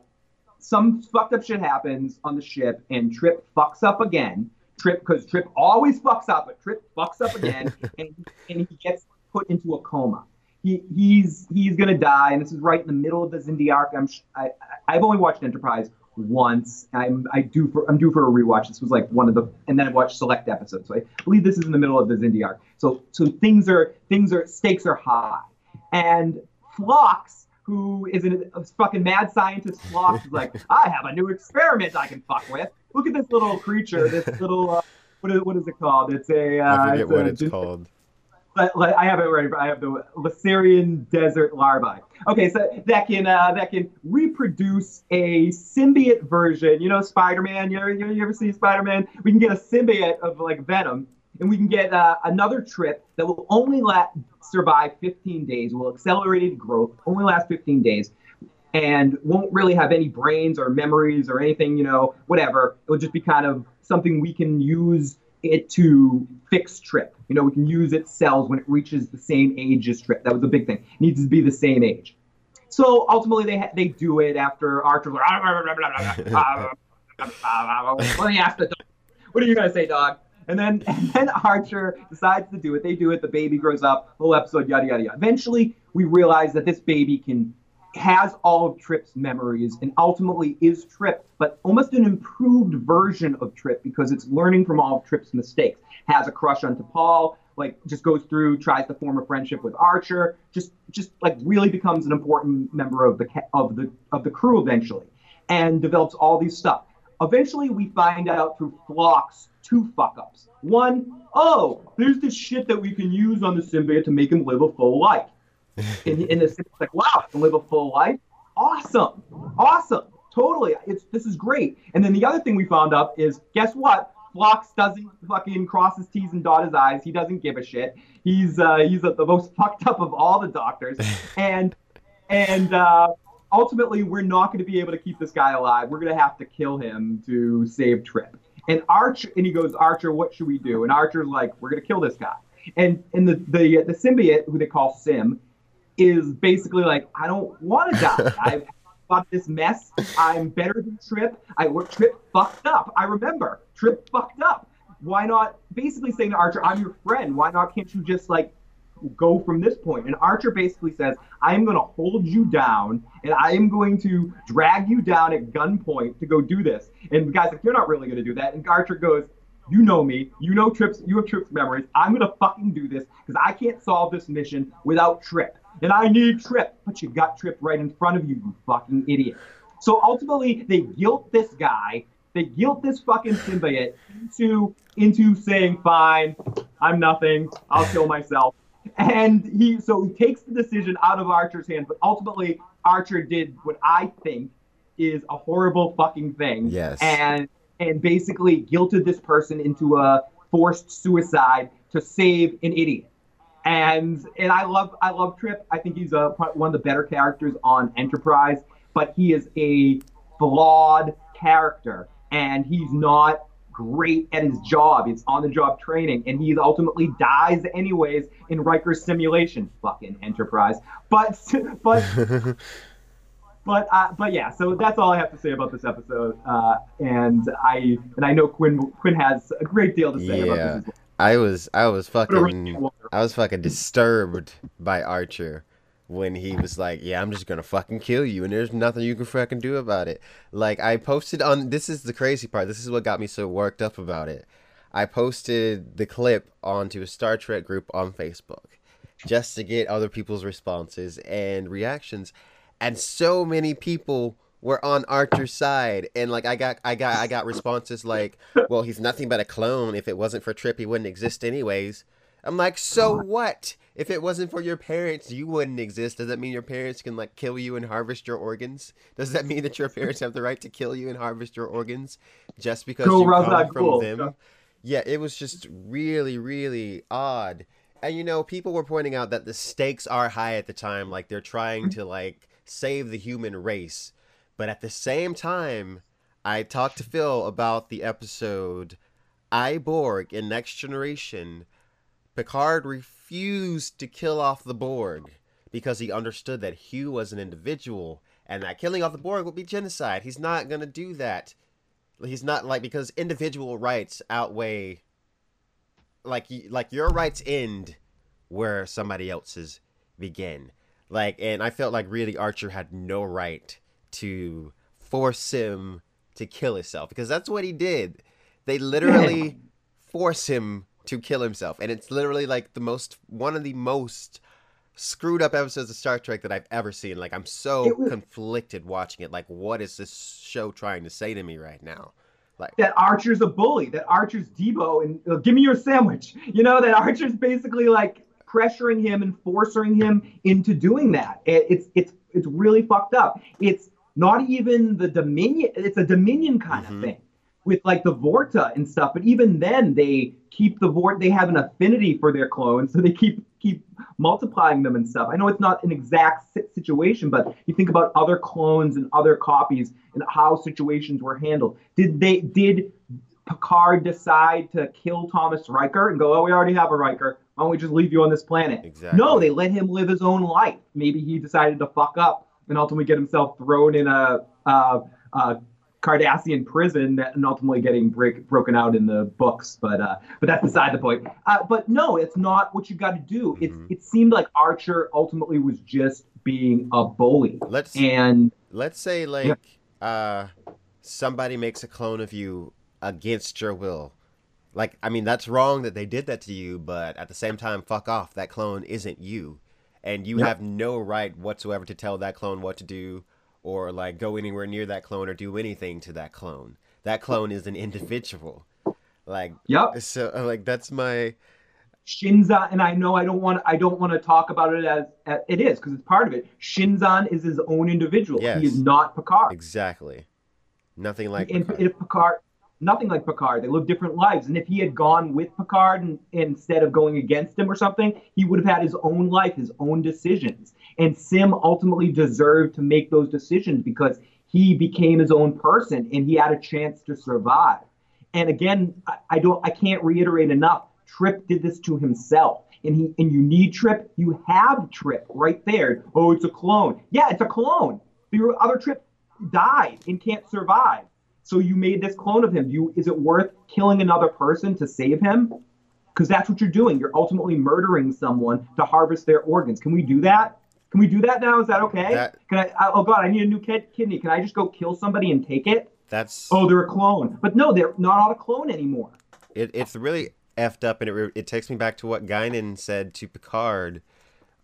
some fucked up shit happens on the ship, and Trip fucks up again. Trip, because Trip always fucks up, but Trip fucks up again, <laughs> and and he gets put into a coma. He he's he's gonna die, and this is right in the middle of the Xindi arc. I'm sh- I I've only watched Enterprise once. I'm I do for I'm due for a rewatch. This was like one of the, and then I've watched select episodes. So I believe this is in the middle of the Xindi arc. So so things are things are stakes are high, and Phlox, who is an, a fucking mad scientist, Phlox is like, I have a new experiment I can fuck with. Look at this little creature, this little. Uh, what is, what is it called? It's a. Uh, I forget what a- it's called. But, I have it right. I have the Lyssarian desert larvae. Okay, so that can uh, that can reproduce a symbiote version. You know, Spider-Man. You ever, you ever- see Spider-Man? We can get a symbiote of like Venom, and we can get uh, another trip that will only let survive 15 days. Will accelerated growth, only last 15 days, and won't really have any brains or memories or anything. You know, whatever. It will just be kind of something we can use it to fix Trip. You know, we can use its cells when it reaches the same age as Trip. That was a big thing. It needs to be the same age. So ultimately, they they do it after Archer's like, "Ah, blah, blah, blah, blah, blah, ah, ah, ah, ah." let me ask the. What are you gonna say, dog? And then <laughs> and then Archer decides to do it. They do it. The baby grows up. Whole episode, yada yada yada. Eventually, we realize that this baby can has all of Trip's memories and ultimately is Trip, but almost an improved version of Trip because it's learning from all of Trip's mistakes. Has a crush on T'Pol, like just goes through, tries to form a friendship with Archer, just just like really becomes an important member of the of the of the crew eventually, and develops all these stuff. Eventually, we find out through Phlox two fuck ups. One, oh, there's this shit that we can use on the symbiote to make him live a full life. <laughs> And, and the symbiote's like, wow, I can live a full life. Awesome, awesome, totally. It's this is great. And then the other thing we found out is guess what? Phlox doesn't fucking cross his T's and dot his I's. He doesn't give a shit. He's uh, he's the most <laughs> fucked up of all the doctors. <laughs> And and uh, ultimately, we're not going to be able to keep this guy alive. We're going to have to kill him to save Trip. And Archer and he goes, Archer, what should we do? And Archer's like, we're going to kill this guy. And and the the the symbiote, who they call Sim, is basically like, I don't want to die. <laughs> I've got this mess. I'm better than Trip. I Trip fucked up. I remember Trip fucked up. Why not? Basically saying to Archer, I'm your friend. Why not? Can't you just like go from this point? And Archer basically says, I am going to hold you down and I am going to drag you down at gunpoint to go do this. And the guy's like, You're not really going to do that. And Archer goes, you know me. You know Trips. You have Trips memories. I'm gonna fucking do this because I can't solve this mission without Trip, and I need Trip. But you got Trip right in front of you, you fucking idiot. So ultimately, they guilt this guy. They guilt this fucking symbiote into into saying, "Fine, I'm nothing. I'll kill myself." And he so he takes the decision out of Archer's hands. But ultimately, Archer did what I think is a horrible fucking thing. Yes. And and basically guilted this person into a forced suicide to save an idiot. And and I love I love Trip. I think he's a, one of the better characters on Enterprise, but he is a flawed character, and he's not great at his job. It's on the job training, and he ultimately dies anyways in Riker's simulation. Fucking Enterprise. But <laughs> but <laughs> but uh, but yeah, so that's all I have to say about this episode. Uh, and I and I know Quinn Quinn has a great deal to say yeah. about this. As well. I was I was fucking I was fucking disturbed by Archer when he was like, "Yeah, I'm just gonna fucking kill you, and there's nothing you can fucking do about it." Like I posted on this is the crazy part. This is what got me so worked up about it. I posted the clip onto a Star Trek group on Facebook just to get other people's responses and reactions and so many people were on Archer's side, and like I got, I got, I got responses like, "Well, he's nothing but a clone. If it wasn't for Trip, he wouldn't exist anyways." I'm like, so uh-huh. what? If it wasn't for your parents, you wouldn't exist. Does that mean your parents can like kill you and harvest your organs? Does that mean that your parents have the right to kill you and harvest your organs just because Cool, you come from Ghul. them? Yeah, it was just really, really odd. And you know, people were pointing out that the stakes are high at the time, like they're trying to like save the human race. But at the same time, I talked to Phil about the episode I Borg in Next Generation. Picard refused to kill off the Borg because he understood that Hugh was an individual and that killing off the Borg would be genocide. He's not going to do that. He's not like because individual rights outweigh like like your rights end where somebody else's begin. Like and I felt like really Archer had no right to force him to kill himself because that's what he did. They literally force him to kill himself and it's literally like the most one of the most screwed up episodes of Star Trek that I've ever seen. Like I'm so was- conflicted watching it. Like what is this show trying to say to me right now? Like that Archer's a bully, that Archer's Deebo, and uh, give me your sandwich. You know, that Archer's basically like pressuring him and forcing him into doing that. It, it's it's it's really fucked up. It's not even the Dominion. It's a Dominion kind Mhm. of thing with like the Vorta and stuff. But even then, they keep the Vort. They have an affinity for their clones, so they keep keep multiplying them and stuff. I know it's not an exact situation, but you think about other clones and other copies and how situations were handled. Did they did Picard decide to kill Thomas Riker and go, "Oh, we already have a Riker. Why don't we just leave you on this planet?" Exactly. No, they let him live his own life. Maybe he decided to fuck up and ultimately get himself thrown in a, uh uh Cardassian prison and ultimately getting break, broken out in the books. But uh, but that's beside the point. Uh, but no, it's not what you got to do. It's Mhm. it seemed like Archer ultimately was just being a bully, let's and let's say like uh somebody makes a clone of you against your will like i mean that's wrong that they did that to you but at the same time fuck off that clone isn't you and you Yep. have no right whatsoever to tell that clone what to do or like go anywhere near that clone or do anything to that clone that clone is an individual like yep. so like that's my Shinzon, and I know I don't want I don't want to talk about it as, as it is because it's part of it. Shinzon is his own individual. Yes. He is not Picard. Exactly. Nothing like and Picard. if Picard, nothing like Picard. They live different lives, and if he had gone with Picard and, instead of going against him or something, he would have had his own life, his own decisions. And Sim ultimately deserved to make those decisions because he became his own person and he had a chance to survive. And again, I, I don't, I can't reiterate enough. Trip did this to himself. And he and you need Trip, you have Trip right there. Oh, it's a clone. Yeah, it's a clone. Your other Trip died and can't survive. So you made this clone of him. You is it worth killing another person to save him? Because that's what you're doing. You're ultimately murdering someone to harvest their organs. Can we do that? Can we do that now? Is that okay? That- Can I? Oh God, I need a new kid, kidney. Can I just go kill somebody and take it? That's Oh, they're a clone. But no, they're not on a clone anymore. it, it's really effed up, and it it takes me back to what Guinan said to Picard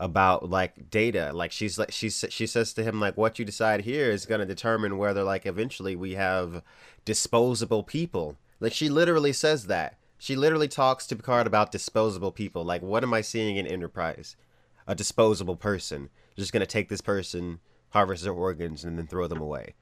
about like data. Like she's like she's she says to him like, what you decide here is going to determine whether like eventually we have disposable people. Like she literally says that. She literally talks to Picard about disposable people. Like, what am I seeing in Enterprise? A disposable person. Just gonna take this person, harvest their organs, and then throw them away.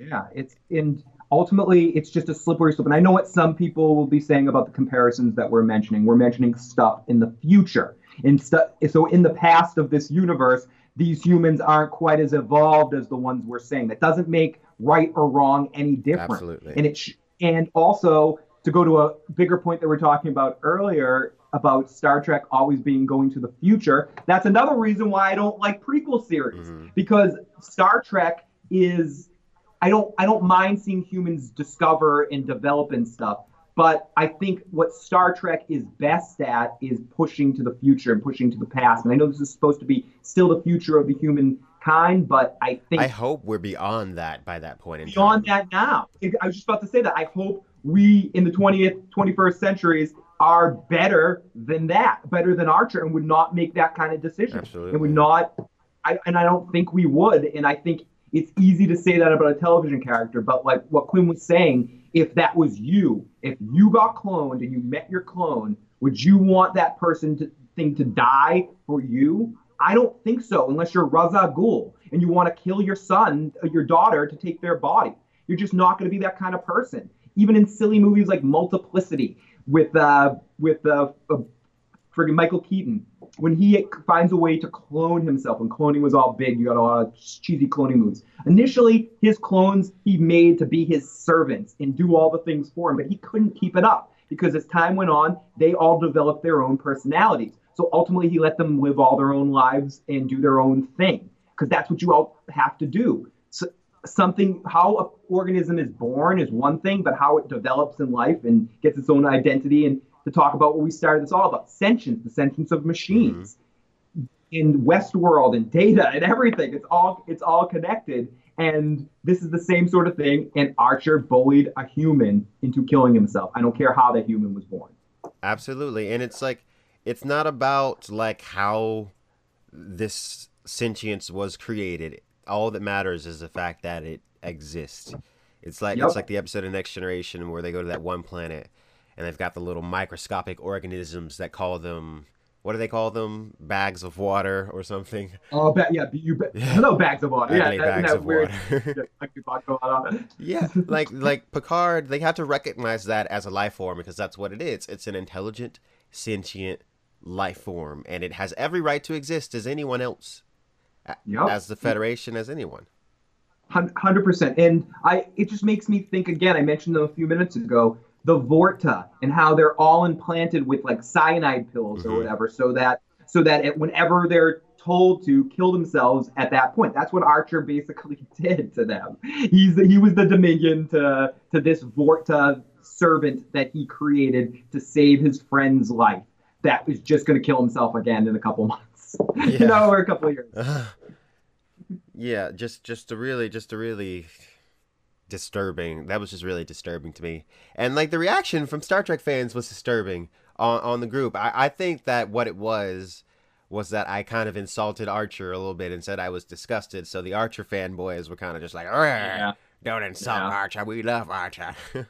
Yeah, it's and ultimately it's just a slippery slope. And I know what some people will be saying about the comparisons that we're mentioning. We're mentioning stuff in the future. And stuff so in the past of this universe, these humans aren't quite as evolved as the ones we're saying. That doesn't make right or wrong any different. Absolutely. And it sh- and also to go to a bigger point that we're talking about earlier about Star Trek always being going to the future. That's another reason why I don't like prequel series Mhm. because Star Trek is I don't I don't mind seeing humans discover and develop and stuff, but I think what Star Trek is best at is pushing to the future and pushing to the past. And I know this is supposed to be still the future of the human kind, but I think I hope we're beyond that by that point in beyond time. that now. I was just about to say that. I hope we in the 20th, 21st centuries are better than that, better than Archer, and would not make that kind of decision. Absolutely. And would not, I, and I don't think we would. And I think it's easy to say that about a television character, but like what Quinn was saying, if that was you, if you got cloned and you met your clone, would you want that person to thing to die for you? I don't think so, unless you're Ra's al Ghul and you want to kill your son, uh, your daughter, to take their body. You're just not going to be that kind of person. Even in silly movies like Multiplicity with uh, with uh, uh, friggin' Michael Keaton, when he finds a way to clone himself, when cloning was all big, you got a lot of cheesy cloning moves. Initially, his clones he made to be his servants and do all the things for him, but he couldn't keep it up because as time went on, they all developed their own personalities. So ultimately, he let them live all their own lives and do their own thing because that's what you all have to do. So, something how an organism is born is one thing, but how it develops in life and gets its own identity and to talk about what we started this all about sentience, the sentience of machines. Mm-hmm. In Westworld and data and everything, it's all it's all connected. And this is the same sort of thing. And Archer bullied a human into killing himself. I don't care how that human was born. Absolutely. And it's like it's not about like how this sentience was created. All that matters is the fact that it exists. It's like Yep. it's like the episode of Next Generation where they go to that one planet and they've got the little microscopic organisms that call them what do they call them? Bags of water or something. Oh, ba- yeah, you ba- <laughs> no bags of water. Yeah, that, bags of weird. water. <laughs> like you talked about. Yeah, like like Picard, they have to recognize that as a life form because that's what it is. It's an intelligent, sentient life form, and it has every right to exist as anyone else, Yep. as the Federation, as anyone. Hundred percent, and I it just makes me think again. I mentioned them a few minutes ago, the Vorta and how they're all implanted with like cyanide pills or Mhm. whatever, so that so that it, whenever they're told to kill themselves at that point, that's what Archer basically <laughs> did to them. He's the, he was the Dominion to to this Vorta servant that he created to save his friend's life. That was just going to kill himself again in a couple <laughs> months, Yeah. you know, or a couple of years. <laughs> yeah, just just to really, just to really disturbing. That was just really disturbing to me, and like the reaction from Star Trek fans was disturbing on on the group. I I think that what it was was that I kind of insulted Archer a little bit and said I was disgusted. So the Archer fanboys were kind of just like, "Arr, Yeah. "Don't insult Yeah. Archer. We love Archer." <laughs>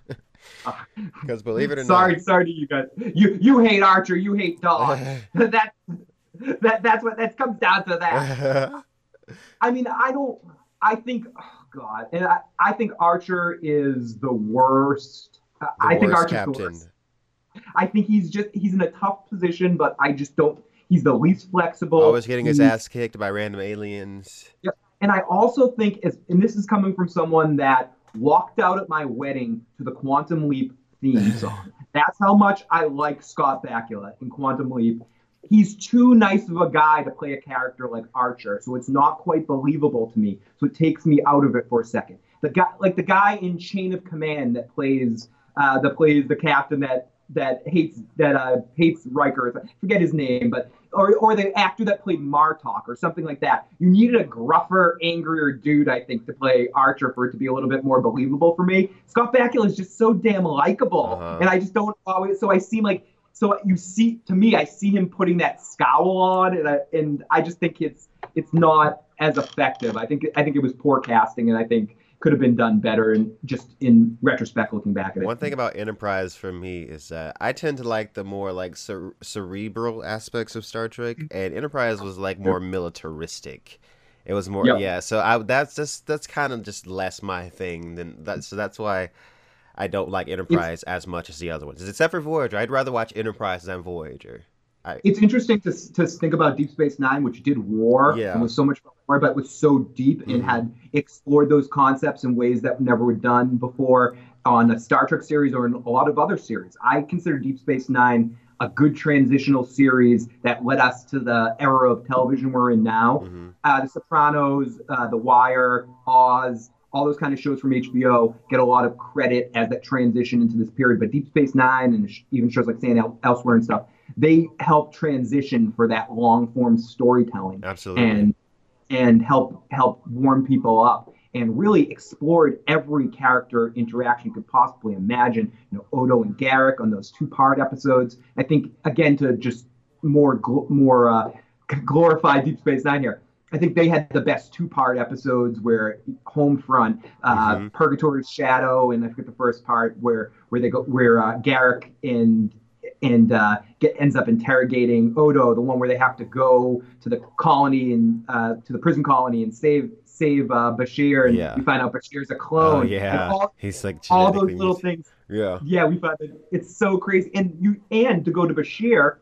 Because believe it or sorry, not, sorry to you guys. You you hate Archer. You hate Dog. <laughs> <laughs> that that that's what that comes down to that. I mean, I don't. I think, God, and I, I think Archer is the worst. The I think worst Archer's captain. the worst. I think he's just he's in a tough position, but I just don't. He's the least flexible. Always getting his ass kicked by random aliens. Yep. And I also think, as, and this is coming from someone that walked out at my wedding to the Quantum Leap theme <laughs> song. That's how much I like Scott Bakula in Quantum Leap. He's too nice of a guy to play a character like Archer, so it's not quite believable to me. So it takes me out of it for a second. The guy, like the guy in Chain of Command that plays, uh, that plays the captain that that hates that uh, hates Riker. I forget his name, but or or the actor that played Martok or something like that. You needed a gruffer, angrier dude, I think, to play Archer for it to be a little bit more believable for me. Scott Bakula is just so damn likable, Uh-huh. and I just don't always. So I seem like so you see to me, I see him putting that scowl on, and I and I just think it's it's not as effective. I think I think it was poor casting, and I think could have been done better. And just in retrospect, looking back at it, One thing about Enterprise for me is that I tend to like the more like cer- cerebral aspects of Star Trek, mm-hmm. and Enterprise was like more militaristic. It was more, Yep. yeah. So I that's just that's kind of just less my thing than that. So that's why I don't like Enterprise as much as the other ones. Except for Voyager, I'd rather watch Enterprise than Voyager. it's interesting to, to think about Deep Space Nine, which did war Yeah. and was so much war, but was so deep and Mhm. had explored those concepts in ways that never were done before on a Star Trek series or in a lot of other series. I consider Deep Space Nine a good transitional series that led us to the era of television we're in now. hmm Uh, the Sopranos, uh, The Wire, Oz, all those kind of shows from HBO get a lot of credit as that transition into this period. But Deep Space Nine and even shows like Stand El- Elsewhere and stuff, they help transition for that long form storytelling Absolutely. and and help help warm people up and really explored every character interaction you could possibly imagine. You know, Odo and Garak on those two part episodes. I think again to just more gl- more uh, glorify Deep Space Nine here. I think they had the best two part episodes where Homefront, uh, Mhm. Purgatory's Shadow, and I forget the first part where where they go where uh, Garak and and uh, get ends up interrogating Odo, the one where they have to go to the colony and uh, to the prison colony and save save uh, Bashir, and Yeah. you find out Bashir's a oh clone. And yeah, all, he's like all those little things Yeah. yeah, we found it. It's so crazy, and you and to go to Bashir,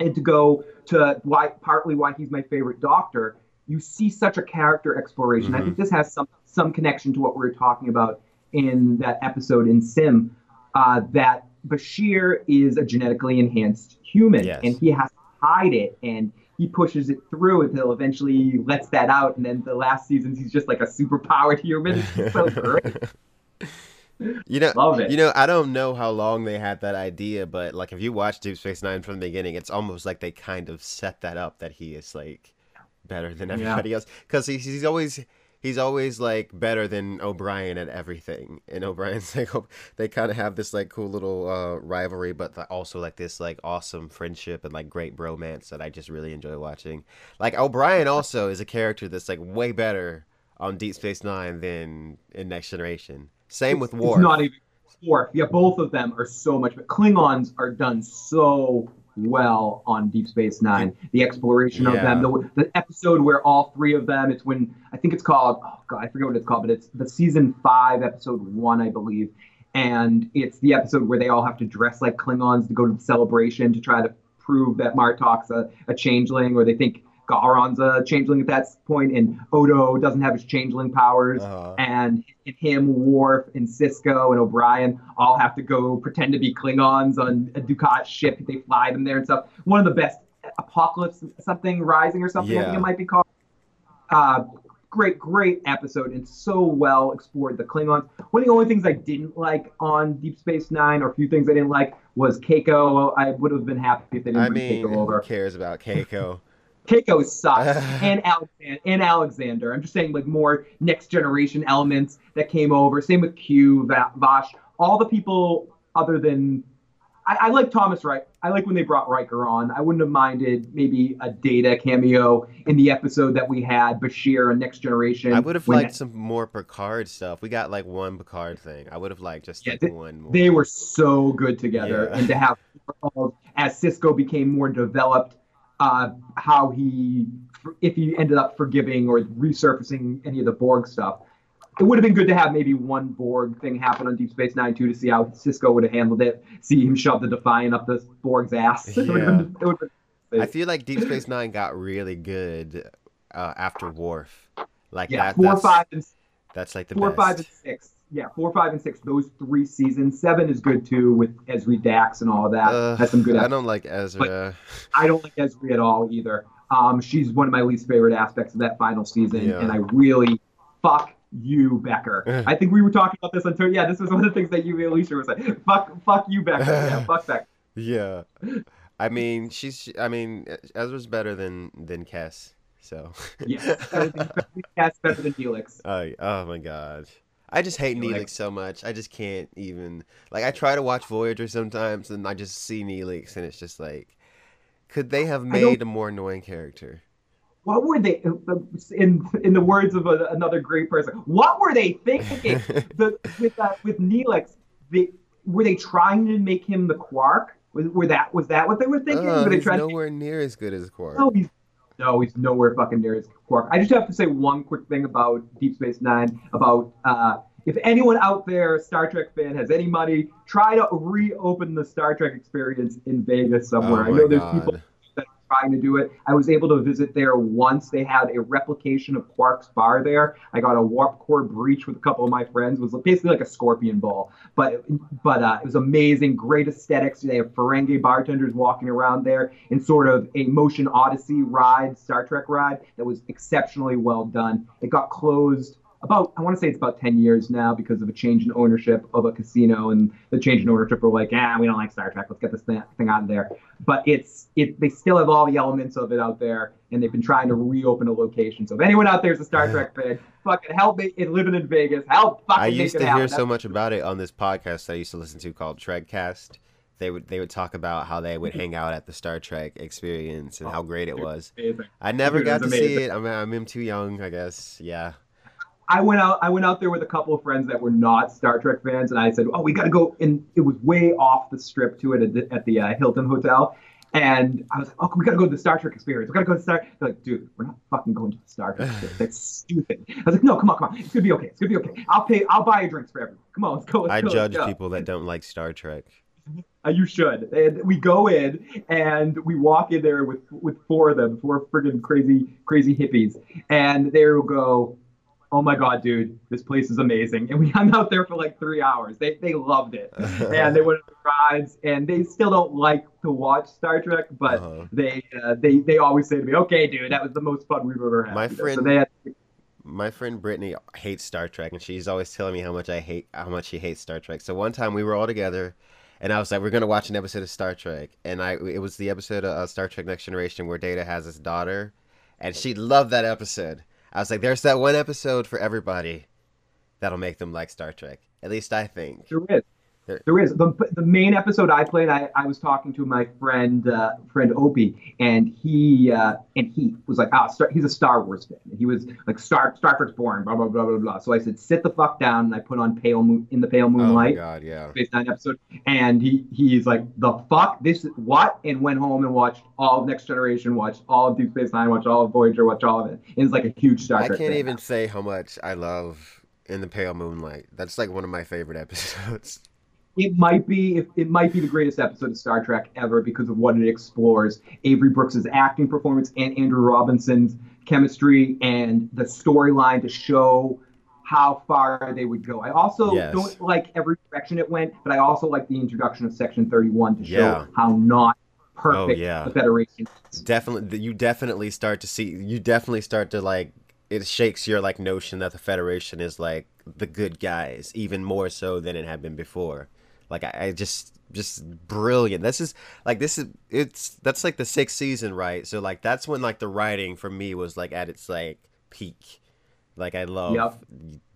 and to go to why partly why he's my favorite Doctor. You see such a character exploration. I Mhm. think this has some some connection to what we were talking about in that episode in Sim. Uh, that Bashir is a genetically enhanced human, Yes. and he has to hide it, and he pushes it through until eventually he lets that out, and then the last seasons he's just like a superpowered human. It's so <laughs> great. You know, Love it. You know, I don't know how long they had that idea, but like if you watch Deep Space Nine from the beginning, it's almost like they kind of set that up that he is like better than Yeah. everybody else because he's, he's always he's always like better than O'Brien at everything. And O'Brien's <laughs> like oh, they kind of have this like cool little uh, rivalry, but th- also like this like awesome friendship and like great bromance that I just really enjoy watching. Like O'Brien also is a character that's like way better on Deep Space Nine than in Next Generation. Same with war. It's not even Worf. Yeah, both of them are so much. But Klingons are done so well on Deep Space Nine. The exploration of Yeah. them, the, the episode where all three of them. It's when I think it's called. Oh God, I forget what it's called, but it's the season five, episode one, I believe. And it's the episode where they all have to dress like Klingons to go to the celebration to try to prove that Martok's a, a changeling, or they think Gowron's a changeling at that point, and Odo doesn't have his changeling powers Uh-huh. and him, Worf, and Sisko and O'Brien all have to go pretend to be Klingons on a Dukat ship. They fly them there and stuff. One of the best Apocalypse something Rising or something I think it might be called. Uh, great, great episode and so well explored the Klingons. One of the only things I didn't like on Deep Space Nine, or a few things I didn't like, was Keiko. I would have been happy if they didn't I mean, Keiko who cares about Keiko? Keiko sucks, <laughs> and Alexander, and Alexander. I'm just saying, like more next generation elements that came over. Same with Q, Va- Vash, all the people other than I, I like Thomas Right. I like when they brought Riker on. I wouldn't have minded maybe a Data cameo in the episode that we had Bashir and Next Generation. I would have liked some more Picard stuff. We got like one Picard thing. I would have liked just Yeah, like they- one more. they were so good together, Yeah. and to have <laughs> as Sisko became more developed, uh, how he if he ended up forgiving or resurfacing any of the Borg stuff. It would have been good to have maybe one Borg thing happen on Deep Space Nine too to see how Sisko would have handled it. See him shove the Defiant up the Borg's ass. <laughs> It would been- it would have been- I feel like Deep Space Nine got really good uh, after Worf. Like yeah, that. four, that's, five, and that's like the four, best. five, and six. Yeah, four, five, and six. Those three seasons. Seven is good too with Ezri Dax and all of that. Uh, Has some good. I don't like Ezra. I don't like Ezri at all either. Um, she's one of my least favorite aspects of that final season, Yeah. and I really fuck you, Becker. I think we were talking about this on Twitter. Yeah, this was one of the things that you and Alicia was like, fuck, fuck you, Becker. Yeah, <laughs> fuck Becker. yeah. I mean, she's. I mean, Ezra's better than than Kes. So. Yeah, that's better than Neelix. <laughs> Oh, oh my god. I just hate Neelix. Neelix so much. I just can't even like I try to watch Voyager sometimes and I just see Neelix and it's just like could they have made a more annoying character? What were they, in in the words of a, another great person? What were they thinking? <laughs> the, with uh, with Neelix, they, were they trying to make him the Quark? Was, were that was that what they were thinking? Uh, were they he's trying to nowhere near as good as Quark. No, he's no, he's nowhere fucking near as Quark. I just have to say one quick thing about Deep Space Nine. About uh, if anyone out there, Star Trek fan, has any money, try to reopen the Star Trek experience in Vegas somewhere. oh I know there's god. people trying to do it. I was able to visit there once. They had a replication of Quark's bar there. I got a warp core breach with a couple of my friends. It was basically like a scorpion ball, but but uh, it was amazing. Great aesthetics. They have Ferengi bartenders walking around there in sort of a motion odyssey ride, Star Trek ride that was exceptionally well done. It got closed about I want to say it's about 10 years now because of a change in ownership of a casino and the change in ownership were like, ah, we don't like Star Trek. Let's get this thing, out of there. But it's it they still have all the elements of it out there and they've been trying to reopen a location. So if anyone out there is a Star Trek <laughs> fan, fucking help me in living in Vegas. Help fucking I used it to hear so much about it on this podcast I used to listen to called Trekcast. They would they would talk about how they would hang out at the Star Trek experience and how great it was. Amazing. I never Dude, it got to was see it. I'm I'm too young, I guess. Yeah. I went out. I went out there with a couple of friends that were not Star Trek fans, and I said, "Oh, we got to go." And it was way off the strip to it at the, at the uh, Hilton Hotel. And I was like, "Oh, we got to go to the Star Trek experience. We got to go to Star." They're like, "Dude, we're not fucking going to the Star Trek. <sighs> experience. That's stupid." I was like, "No, come on, come on. It's gonna be okay. It's gonna be okay. I'll pay. I'll buy you drinks for everyone. Come on, let's go. Let's I go, judge go." people that don't like Star Trek. Uh, you should. And we go in and we walk in there with with four of them, four friggin' crazy crazy hippies, and they will go, "Oh my god, dude, this place is amazing!" And we <laughs> hung out there for like three hours. They they loved it, <laughs> and they went on the rides, and they still don't like to watch Star Trek, but Uh-huh. they uh, they they always say to me, "Okay, dude, that was the most fun we've ever had." My friend- so they had, My friend Brittany hates Star Trek, and she's always telling me how much I hate how much she hates Star Trek. So one time we were all together, and I was like, "We're gonna watch an episode of Star Trek," and I it was the episode of uh, Star Trek Next Generation where Data has his daughter, and she loved that episode. I was like, "There's that one episode for everybody that'll make them like Star Trek." At least I think. There is. There- There is. The, the main episode I played, I, I was talking to my friend uh, friend Opie, and he uh, and he was like, ah, Star, he's a Star Wars fan. And he was like, Star Star Trek's boring, blah blah blah blah blah. So I said, sit the fuck down, and I put on Pale Moon in the Pale moonlight. Oh my god, yeah. Space Nine episode, and he he's like the fuck this what, and went home and watched all of Next Generation, watched all of Deep Space Nine, watched all of Voyager, watched all of it. And it's like a huge Star I can't even say how much I love In the Pale Moonlight. That's like one of my favorite episodes. <laughs> It might be it, it might be the greatest episode of Star Trek ever because of what it explores. Avery Brooks's acting performance and Andrew Robinson's chemistry and the storyline to show how far they would go. I also Yes. don't like every direction it went, but I also like the introduction of Section 31 to show Yeah. how not oh, perfect yeah. the Federation is. definitely you definitely start to see you definitely start to like it shakes your like notion that the federation is like the good guys even more so than it had been before like i, I just just brilliant this is like this is it's that's like the sixth season right so like that's when like the writing for me was like at its like peak like i love Yep.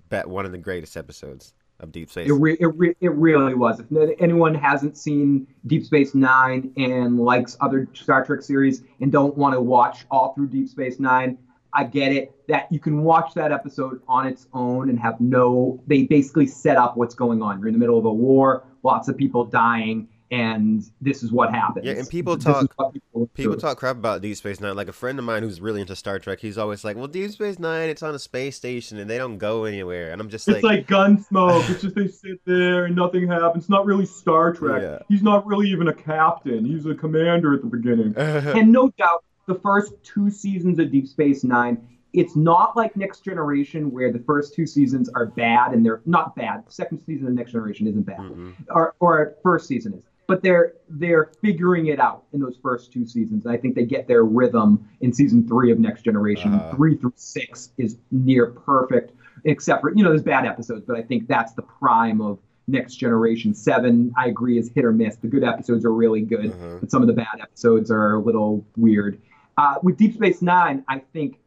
bet one of the greatest episodes of Deep Space. It, re- it, re- it really was. If anyone hasn't seen Deep Space Nine and likes other Star Trek series and don't want to watch all through Deep Space Nine, I get it. That you can watch that episode on its own and have no. They basically set up what's going on. You're in the middle of a war, lots of people dying, and this is what happens. Yeah, and people talk- people, People talk crap about Deep Space Nine. Like a friend of mine who's really into Star Trek, he's always like, "Well, Deep Space Nine, it's on a space station and they don't go anywhere." And I'm just It's like Gunsmoke. It's just they sit there and nothing happens. It's not really Star Trek. Yeah. He's not really even a captain. He's a commander at the beginning. <laughs> and no doubt, the first two seasons of Deep Space Nine, it's not like Next Generation where the first two seasons are bad and they're not bad. The second season of Next Generation isn't bad, Mm-mm. or or first season is, but they're they're figuring it out in those first two seasons. And I think they get their rhythm in season three of Next Generation. Uh-huh. Three through six is near perfect, except for you know there's bad episodes, but I think that's the prime of Next Generation. Seven, I agree, is hit or miss. The good episodes are really good Uh-huh. but some of the bad episodes are a little weird. Uh, with Deep Space Nine, I think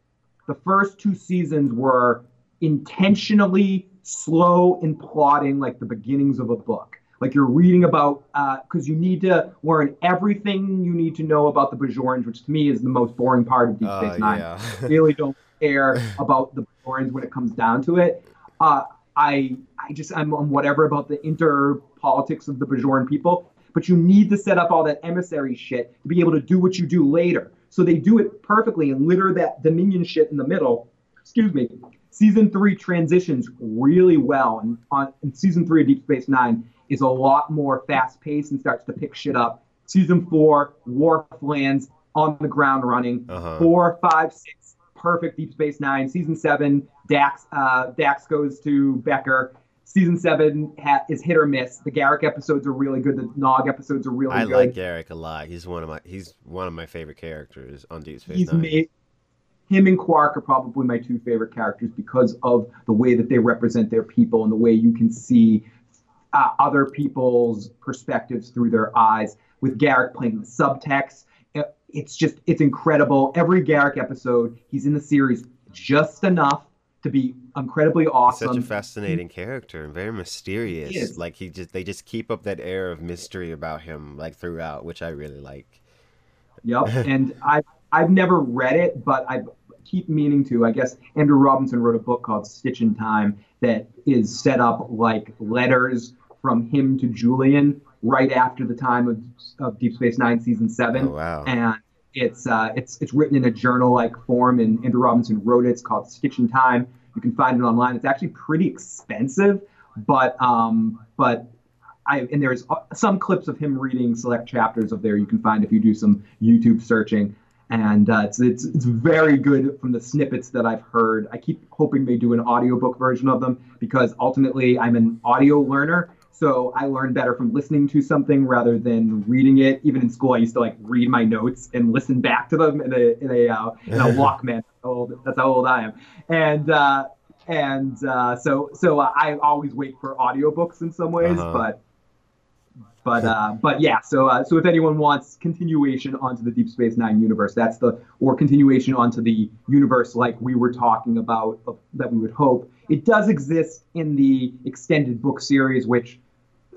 the first two seasons were intentionally slow in plotting, like the beginnings of a book. Like you're reading about, because you need to learn everything you need to know about the Bajorans, which to me is the most boring part of Deep Uh, Space Nine yeah. really don't <laughs> care about the Bajorans when it comes down to it. Uh, I I just I'm, I'm whatever about the inter politics of the Bajoran people, but you need to set up all that emissary shit to be able to do what you do later. So they do it perfectly and litter that Dominion shit in the middle. Excuse me. Season three transitions really well, and on in season three of Deep Space Nine is a lot more fast paced and starts to pick shit up. Season four, Worf lands on the ground running Uh-huh. four, five, six, perfect Deep Space Nine. Season seven, Dax, uh, Dax goes to Becker. Season seven ha- is hit or miss. The Garak episodes are really good. The Nog episodes are really I good. like Garak a lot. He's one of my he's one of my favorite characters on Deep Space He's Nine. made him and Quark are probably my two favorite characters because of the way that they represent their people and the way you can see uh, other people's perspectives through their eyes. With Garak playing the subtext, it's just it's incredible. Every Garak episode, he's in the series just enough to be incredibly awesome. such a fascinating character and very mysterious. He. Like he just they just keep up that air of mystery about him like throughout, which I really like. Yep. <laughs> and I I've never read it, but I keep meaning to. I guess Andrew Robinson wrote a book called Stitch in Time that is set up like letters from him to Julian right after the time of, of Deep Space Nine season seven. Oh wow. And it's uh, it's it's written in a journal-like form, and Andrew Robinson wrote it. It's called Stitch in Time. You can find it online. It's actually pretty expensive, but um, but I and there's uh, some clips of him reading select chapters of there you can find if you do some YouTube searching, and uh, it's it's it's very good from the snippets that I've heard. I keep hoping they do an audiobook version of them because ultimately I'm an audio learner. So I learn better from listening to something rather than reading it. Even in school, I used to like read my notes and listen back to them in a in a uh, in a <laughs> Walkman. How old, that's how old I am. And uh, and uh, so so I always wait for audiobooks in some ways, Uh-huh. but but uh, but yeah. So uh, so if anyone wants continuation onto the Deep Space Nine universe, that's the or continuation onto the universe like we were talking about of, that we would hope. It does exist in the extended book series, which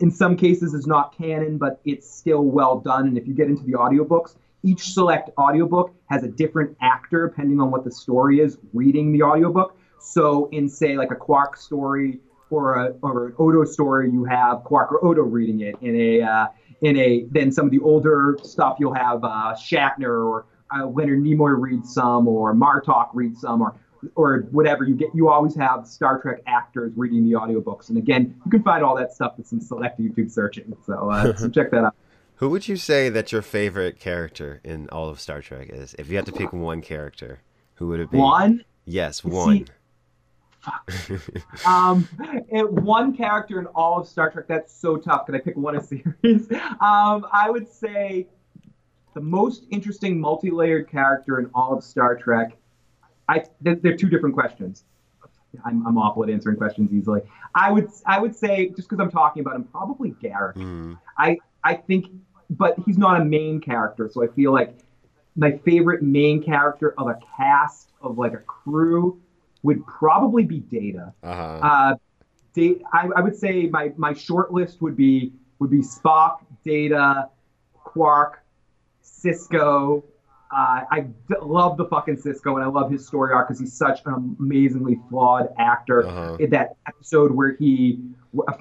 in some cases is not canon, but it's still well done. And if you get into the audiobooks, each select audiobook has a different actor depending on what the story is reading the audiobook. So in say like a Quark story or a or an Odo story, you have Quark or Odo reading it. In a uh, in a then some of the older stuff you'll have uh, Shatner or uh, Leonard Nimoy read some or Martok read some or or whatever you get you always have star trek actors reading the audiobooks and again you can find all that stuff with some select youtube searching so, uh, <laughs> so check that out Who would you say that your favorite character in all of Star Trek is? If you had to pick one character, who would it be? one Yes, You see- one. <laughs> um it, one character in all of star trek that's so tough can i pick one a <laughs> series um i would say the most interesting multi-layered character in all of star trek i they're, they're two different questions I'm, I'm awful at answering questions easily i would i would say just because i'm talking about him probably garak Hmm. I I think, but he's not a main character, so I feel like my favorite main character of a cast of like a crew would probably be Data. Uh-huh. Uh, date. I, I would say my my short list would be would be Spock, Data, Quark, Sisko. Uh, I d- love the fucking Sisko and I love his story arc because he's such an amazingly flawed actor. Uh-huh. In that episode where he,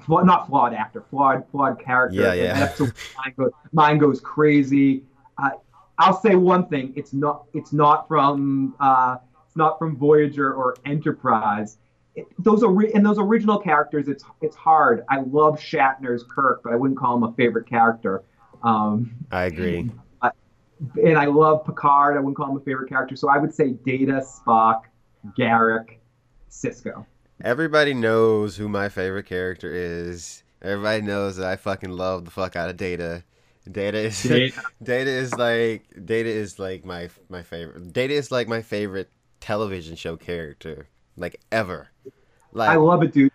not flawed actor, flawed flawed character. Yeah, yeah. that episode, mine, goes, mine goes crazy. Uh, I'll say one thing: it's not it's not from uh, it's not from Voyager or Enterprise. It, those are and those original characters. It's it's hard. I love Shatner's Kirk, but I wouldn't call him a favorite character. Um, I agree. And I love Picard. I wouldn't call him a favorite character. So I would say Data, Spock, Garak, Sisko. Everybody knows who my favorite character is. Everybody knows that I fucking love the fuck out of Data. Data is Data. <laughs> Data is like Data is like my my favorite. Data is like my favorite television show character like ever. Like I love it, dude.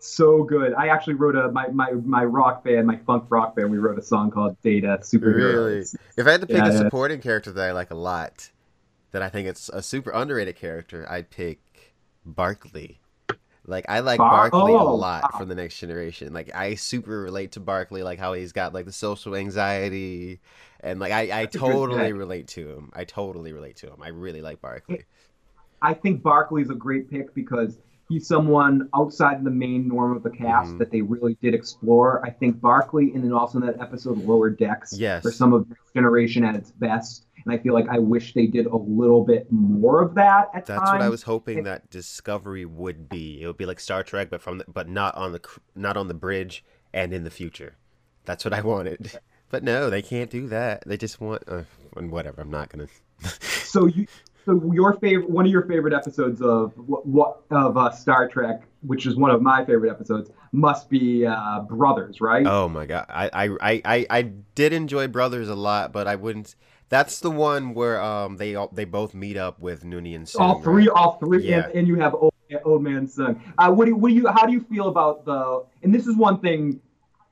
So good. I actually wrote a my my my rock band, my funk rock band. We wrote a song called Data Superhero. Really? If I had to pick Yeah, a supporting character that I like a lot, that I think it's a super underrated character, I'd pick Barkley. Like I like Bar- Barkley a oh, lot wow. from the next generation. Like I super relate to Barkley, like how he's got like the social anxiety, and like I, I a totally relate to him. I totally relate to him. I really like Barkley. I think Barkley's a great pick because he's someone outside the main norm of the cast Mhm. that they really did explore. I think Barkley, and then also in that episode Lower Decks, Yes. for some of Generation at its best. And I feel like I wish they did a little bit more of that at That's times. what I was hoping It- that Discovery would be. It would be like Star Trek, but from the, but not on the not on the bridge and in the future. That's what I wanted. <laughs> But no, they can't do that. They just want uh, and whatever. I'm not gonna. So you, so your favorite, one of your favorite episodes of what, of uh, Star Trek, which is one of my favorite episodes, must be uh, Brothers, right? Oh my god, I, I I I did enjoy Brothers a lot, but I wouldn't. That's the one where um they all they both meet up with Noonien Soong, all right? three, all three, Yeah. and, and you have old, old man son. Uh, what do you, what do you, how do you feel about the? And this is one thing.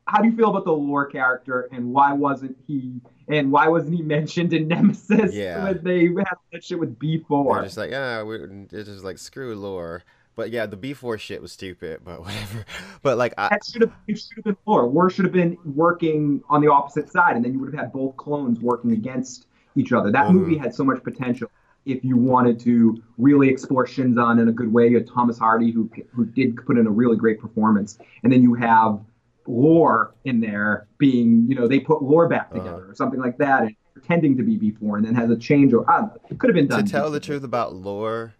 How do you feel about the lore character, and why wasn't he? And why wasn't he <laughs> mentioned in Nemesis Yeah. when they had that shit with B They're four? just like, yeah, we're it's just like screw lore. But yeah, the B four shit was stupid, <laughs> but whatever. But like, I, That should have it should have been lore. War should have been working on the opposite side, and then you would have had both clones working against each other. That Mhm. movie had so much potential. If you wanted to really explore Shinzon in a good way, you had Thomas Hardy who who did put in a really great performance, and then you have lore in there being, you know, they put lore back Uh-huh. together or something like that, and pretending to be before, and then has a change. Or I it could have been done. to tell the truth about lore,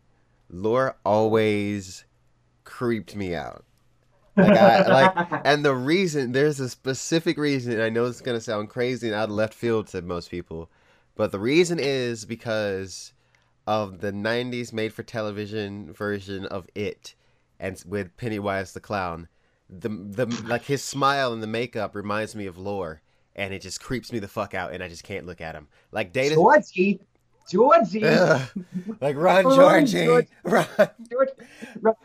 lore always creeped me out. Like, I, like, <laughs> and the reason there's a specific reason. And I know it's gonna sound crazy and out of left field to most people, but the reason is because of the '90s made-for-television version of It, and with Pennywise the clown. The the like his smile and the makeup reminds me of lore, and it just creeps me the fuck out, and I just can't look at him. Like Data, Georgie, Georgie. Ugh. like Ron <laughs> Ron Georgie, George- Ron. George,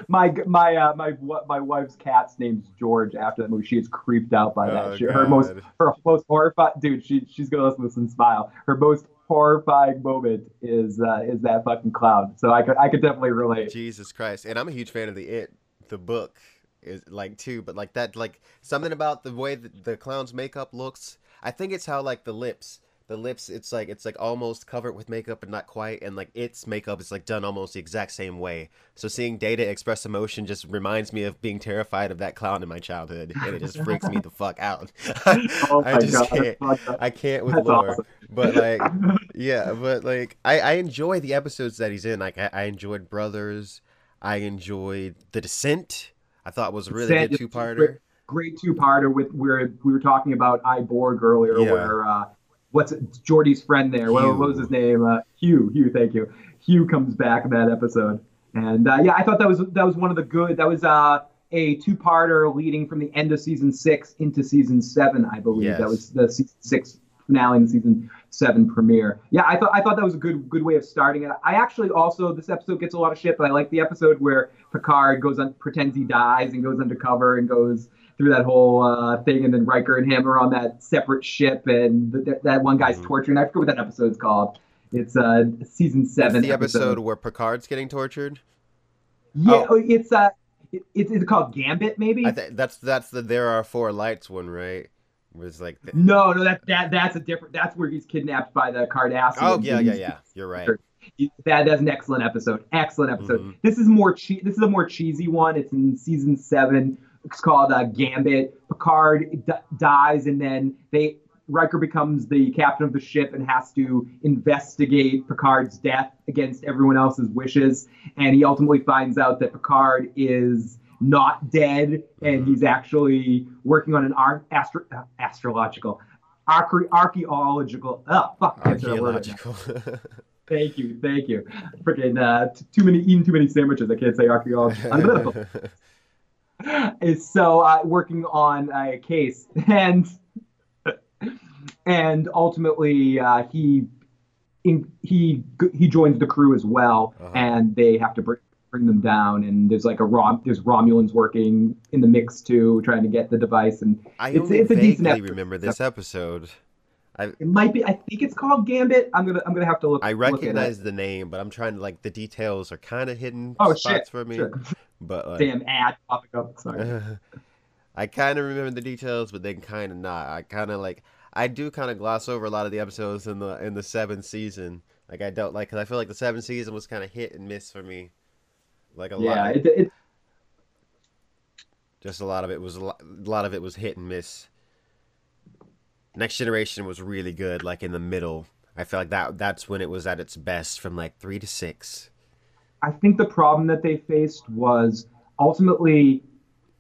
my my uh, my what my wife's cat's name's George. After that movie, she is creeped out by that. Oh, She, her most her most horrified dude. She she's gonna listen to this and smile. Her most horrifying moment is uh, is that fucking clown. So I could I could definitely relate. Jesus Christ. And I'm a huge fan of the It, the book is like too, but like that like something about the way that the clown's makeup looks. I think it's how like the lips, the lips it's like it's like almost covered with makeup but not quite and like its makeup is like done almost the exact same way. So seeing Data express emotion just reminds me of being terrified of that clown in my childhood and it just freaks me the fuck out. <laughs> Oh I just god, can't that's fucked up. I can't with That's lore. awesome. But like <laughs> yeah, but like I, I enjoy the episodes that he's in. Like I, I enjoyed Brothers. I enjoyed The Descent. I thought was a really Descent good two parter. Great two parter with where we were talking about I Borg earlier, Yeah. where uh, what's it, Geordi's friend there? What, what was his name? Uh, Hugh. Hugh. Thank you. Hugh comes back in that episode, and uh, yeah, I thought that was that was one of the good. That was uh, a two parter leading from the end of season six into season seven, I believe. Yes. That was the season six finale and season seven premiere. Yeah, I thought I thought that was a good good way of starting it. I actually also this episode gets a lot of shit, but I like the episode where Picard goes on pretends he dies and goes undercover and goes through that whole uh, thing, and then Riker and him are on that separate ship, and th- th- that one guy's Mhm. torturing. I forget what that episode's called. It's uh season It's seven the episode where Picard's getting tortured. Yeah, Oh. it's uh it, it's, it's called Gambit, maybe. I think that's that's the there are four lights one, right? Was like the... no, no, that that that's a different. That's where he's kidnapped by the Cardassians. oh yeah yeah yeah you're right. That that's an excellent episode. Excellent episode. Mhm. This is more che- This is a more cheesy one. It's in season seven. It's called uh, Gambit. Picard d- dies, and then they Riker becomes the captain of the ship and has to investigate Picard's death against everyone else's wishes. And he ultimately finds out that Picard is not dead, and Mhm. he's actually working on an ar- astro- uh, astrological. Arche- archaeological. Oh, fuck. I can't say that word right now. Archaeological. <laughs> Thank you, thank you. Freaking uh, t- too many eating too many sandwiches. I can't say archaeology. <laughs> is so uh, working on a case, and and ultimately uh, he in, he he joins the crew as well, Uh-huh. and they have to bring bring them down. And there's like a Rom there's Romulans working in the mix too, trying to get the device. And I It's- only it's a decent vaguely episode. remember this episode. it might be I think it's called Gambit. I'm gonna I'm gonna have to look. I look at it. recognize the name, but I'm trying to like the details are kind of hidden Oh spots shit! for me. Sure. But like, Damn ad popping up. Oh, sorry. <laughs> I kind of remember the details, but then kind of not. I kind of like I do kind of gloss over a lot of the episodes in the in the seventh season. Like I don't like because I feel like the seventh season was kind of hit and miss for me. Like a yeah, lot, it, it, just a lot of it was a lot, a lot of it was hit and miss. Next Generation was really good, like in the middle. I feel like that that's when it was at its best, from like three to six. I think the problem that they faced was ultimately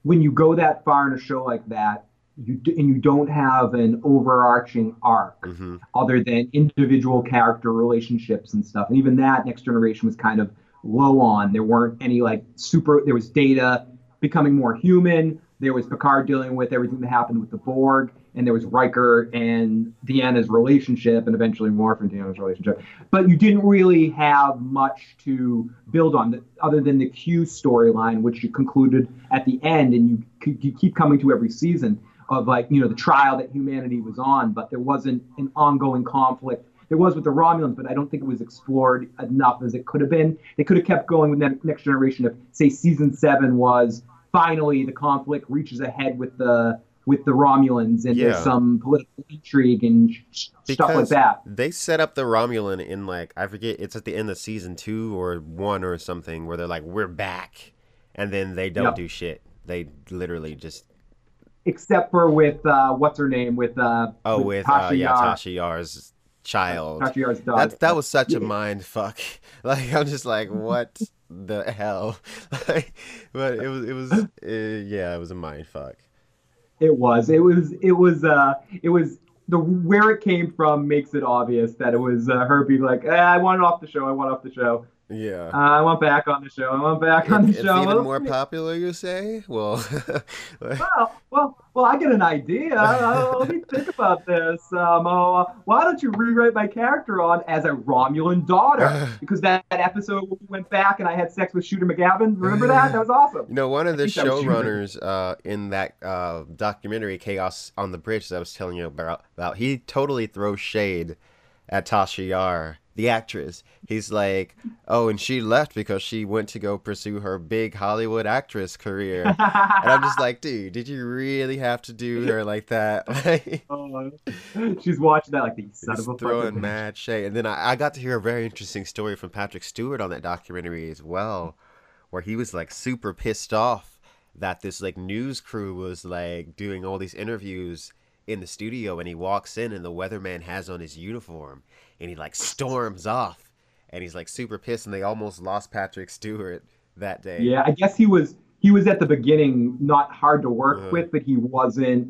when you go that far in a show like that, you d- and you don't have an overarching arc hmm other than individual character relationships and stuff. And even that Next Generation was kind of low on. There weren't any like super. There was Data becoming more human. There was Picard dealing with everything that happened with the Borg, and there was Riker and Deanna's relationship, and eventually Worf and Deanna's relationship. But you didn't really have much to build on, th- other than the Q storyline, which you concluded at the end, and you, you keep coming to every season of like you know the trial that humanity was on, but there wasn't an ongoing conflict. There was with the Romulans, but I don't think it was explored enough as it could have been. They could have kept going with Ne- Next Generation if, say, season seven was finally the conflict reaches a head with the with the Romulans and Yeah. there's some political intrigue and sh- stuff like that. They set up the Romulan in like I forget it's at the end of season two or one or something where they're like we're back, and then they don't Yep. do shit. They literally just Except for with uh, what's her name with uh, oh with, uh, Tasha yeah Yar, Tasha Yar's child. That that was such a <laughs> mind fuck. <laughs> Like I'm just like what the hell, <laughs> like, but it was it was uh, yeah it was a mind fuck. It was. It was. It was. Uh. It was. The where it came from makes it obvious that it was uh, her being like, eh, "I want it off the show. I want it off the show. Yeah. Uh, I went back on the show. I went back on the it's show." even more popular, you say? Well, <laughs> Well, well, well. I get an idea. Uh, <laughs> let me think about this. Um, uh, why don't you rewrite my character on as a Romulan daughter? <laughs> Because that, that episode we went back and I had sex with Shooter McGavin. Remember that? That was awesome. You know, one of the think that was Shooter. showrunners uh, in that uh, documentary, Chaos on the Bridge, that I was telling you about, about, he totally throws shade at Tasha Yar, the actress. He's like, oh, and she left because she went to go pursue her big Hollywood actress career. <laughs> And I'm just like, dude, did you really have to do her like that? <laughs> Oh, she's watching that like the son of a throwing mad shade. And then I, I got to hear a very interesting story from Patrick Stewart on that documentary as well, where he was like super pissed off that this like news crew was like doing all these interviews in the studio and he walks in and the weatherman has on his uniform and he like storms off and he's like super pissed and they almost lost Patrick Stewart that day. Yeah, I guess he was he was at the beginning not hard to work Uh-huh. with, but he wasn't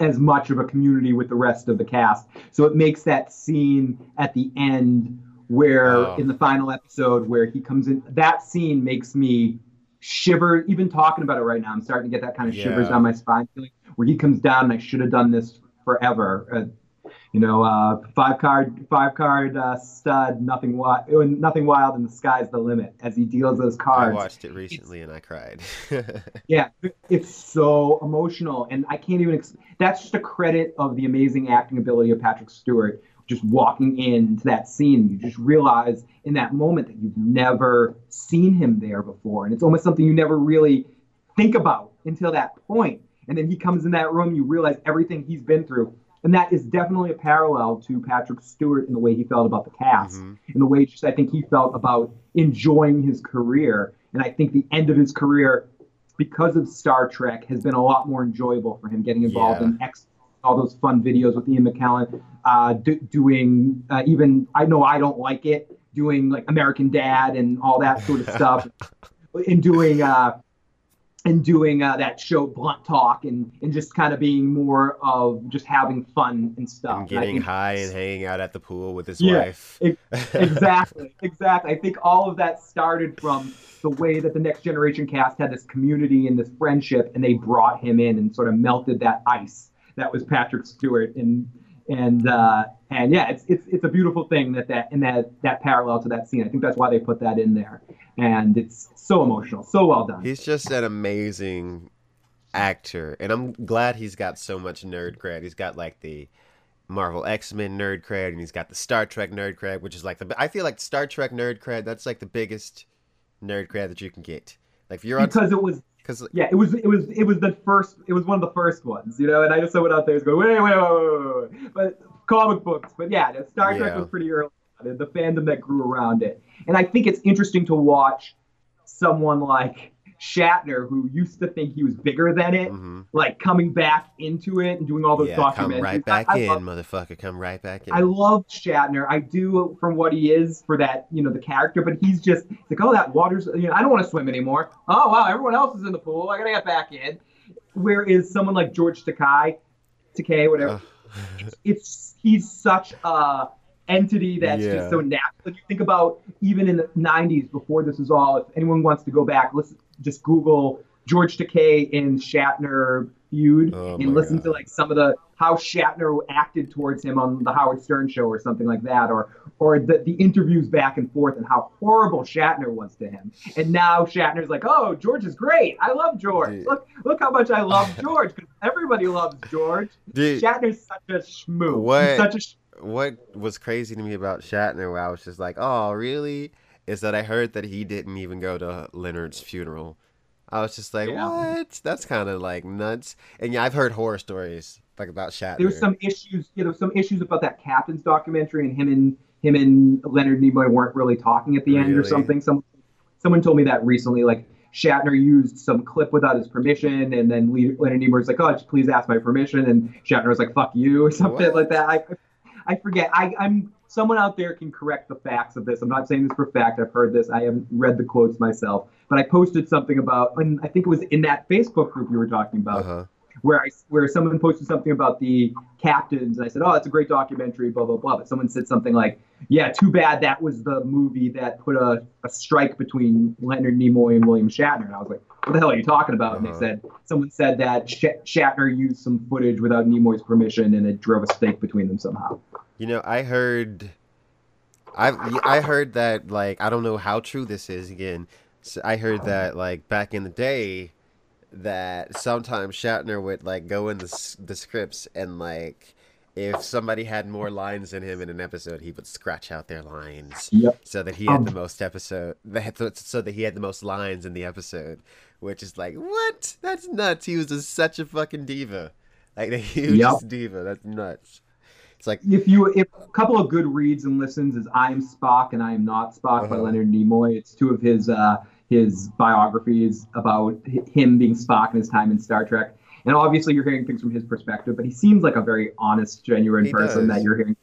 as much of a community with the rest of the cast. So it makes that scene at the end where Oh. in the final episode where he comes in that scene makes me shiver even talking about it right now. I'm starting to get that kind of shivers Yeah. down my spine feeling where he comes down and I should have done this forever. Uh, you know, uh, five card, five card uh, stud, nothing wild, nothing wild, and the sky's the limit as he deals those cards, I watched it recently and I cried. <laughs> Yeah, it's so emotional, and I can't even. Ex- that's just a credit of the amazing acting ability of Patrick Stewart. Just walking into that scene, you just realize in that moment that you've never seen him there before, and it's almost something you never really think about until that point. And then he comes in that room, you realize everything he's been through. And that is definitely a parallel to Patrick Stewart in the way he felt about the cast, Mhm. in the way just I think he felt about enjoying his career. And I think the end of his career, because of Star Trek, has been a lot more enjoyable for him getting involved Yeah. in X, all those fun videos with Ian McKellen, uh, do, doing uh, even I know I don't like it, doing like American Dad and all that sort of <laughs> stuff, and doing uh, and doing uh, that show Blunt Talk and and just kind of being more of just having fun and stuff. And And getting think- high and hanging out at the pool with his Yeah, wife. <laughs> exactly, exactly. I think all of that started from the way that the Next Generation cast had this community and this friendship, and they brought him in and sort of melted that ice that was Patrick Stewart, and and uh, and yeah, it's it's it's a beautiful thing that that and that that parallel to that scene. I think that's why they put that in there, and it's so emotional, so well done. He's just an amazing actor, and I'm glad he's got so much nerd cred. He's got like the Marvel X Men nerd cred, and he's got the Star Trek nerd cred, which is like the I feel like Star Trek nerd cred. That's like the biggest nerd cred that you can get. Like if you're on, because it was because Yeah, it was it was it was the first it was one of the first ones, you know, and I just went out there and go, wait, wait, wait, wait, wait. But comic books, but yeah, the Star Trek Yeah. was pretty early, the fandom that grew around it. And I think it's interesting to watch someone like Shatner, who used to think he was bigger than it, Mhm. like coming back into it and doing all those yeah, documentaries. come right back I, I in, love- motherfucker. Come right back in. I love Shatner. I do from what he is for that, you know, the character. But he's just like, oh, that water's. You know, I don't want to swim anymore. Oh wow, everyone else is in the pool. I gotta get back in. Whereas someone like George Takei, Takei, whatever, Ugh. it's he's such a entity that's Yeah. just so natural. Like you think about even in the '90s, before this is all. If anyone wants to go back, listen, just Google George Takei and Shatner feud Oh and listen God. to like some of the how Shatner acted towards him on the Howard Stern show or something like that, or or the, the interviews back and forth and how horrible Shatner was to him. And now Shatner's like, oh, George is great. I love George. Dude. Look look how much I love <laughs> George because everybody loves George. Dude, Shatner's such a schmoo. What? He's such a what was crazy to me about Shatner, where I was just like, oh, really? Is that I heard that he didn't even go to Leonard's funeral. I was just like, Yeah. what? That's kind of like nuts. And yeah, I've heard horror stories like about Shatner. there was some issues. you know, some issues about that Captain's documentary, and him and him and Leonard Nimoy weren't really talking at the end or something. Some someone told me that recently. Like Shatner used some clip without his permission, and then Leonard Nimoy was like, "Oh, just please ask my permission," and Shatner was like, "Fuck you" or something What? like that. I, I forget. I, I'm someone out there can correct the facts of this. I'm not saying this for fact. I've heard this. I haven't read the quotes myself, but I posted something about, and I think it was in that Facebook group you were talking about Uh-huh. Where I where someone posted something about the captains, and I said, "Oh, it's a great documentary." Blah blah blah. But someone said something like, "Yeah, too bad that was the movie that put a, a strike between Leonard Nimoy and William Shatner." And I was like, "What the hell are you talking about?" And Uh-huh. they said someone said that Sh- Shatner used some footage without Nimoy's permission, and it drove a stake between them somehow. You know, I heard, I I heard that like I don't know how true this is again. So I heard that like back in the day, that sometimes Shatner would like go in the the scripts and like if somebody had more lines than him in an episode, he would scratch out their lines Yep. so that he had Um, the most episode that so that he had the most lines in the episode, which is like what? That's nuts. He was just such a fucking diva, like the <laughs> hugest diva. That's nuts. It's like If you if a couple of good reads and listens is "I Am Spock" and "I Am Not Spock" by Uh-huh. Leonard Nimoy. It's two of his uh, his biographies about him being Spock and his time in Star Trek. And obviously, you're hearing things from his perspective, but he seems like a very honest, genuine He person does. that you're hearing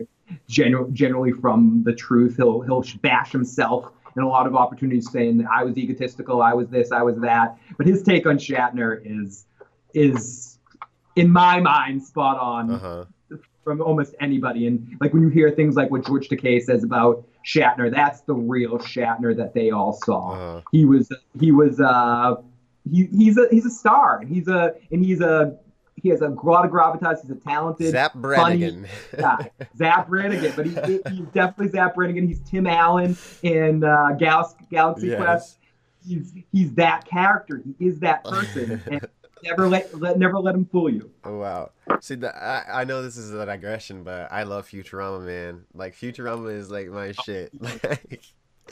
genu- generally from the truth. He'll he'll bash himself in a lot of opportunities, saying that I was egotistical, I was this, I was that. But his take on Shatner is is in my mind spot on uh huh. From almost anybody. And like when you hear things like what George Takei says about Shatner, that's the real Shatner that they all saw. Uh-huh. He was he was uh he, he's a he's a star. And he's a and he's a he has a lot of gravitas. He's a talented Zapp Brannigan. guy. Zapp Brannigan, but he, he- he's definitely Zapp Brannigan. He's Tim Allen in uh, Gal- Galaxy Quest. He's he's that character. He is that person. and <laughs> never let, let never let him fool you. Oh wow. See, the, I I know this is a digression, but I love Futurama, man. Like Futurama is like my oh, shit. <laughs> Like,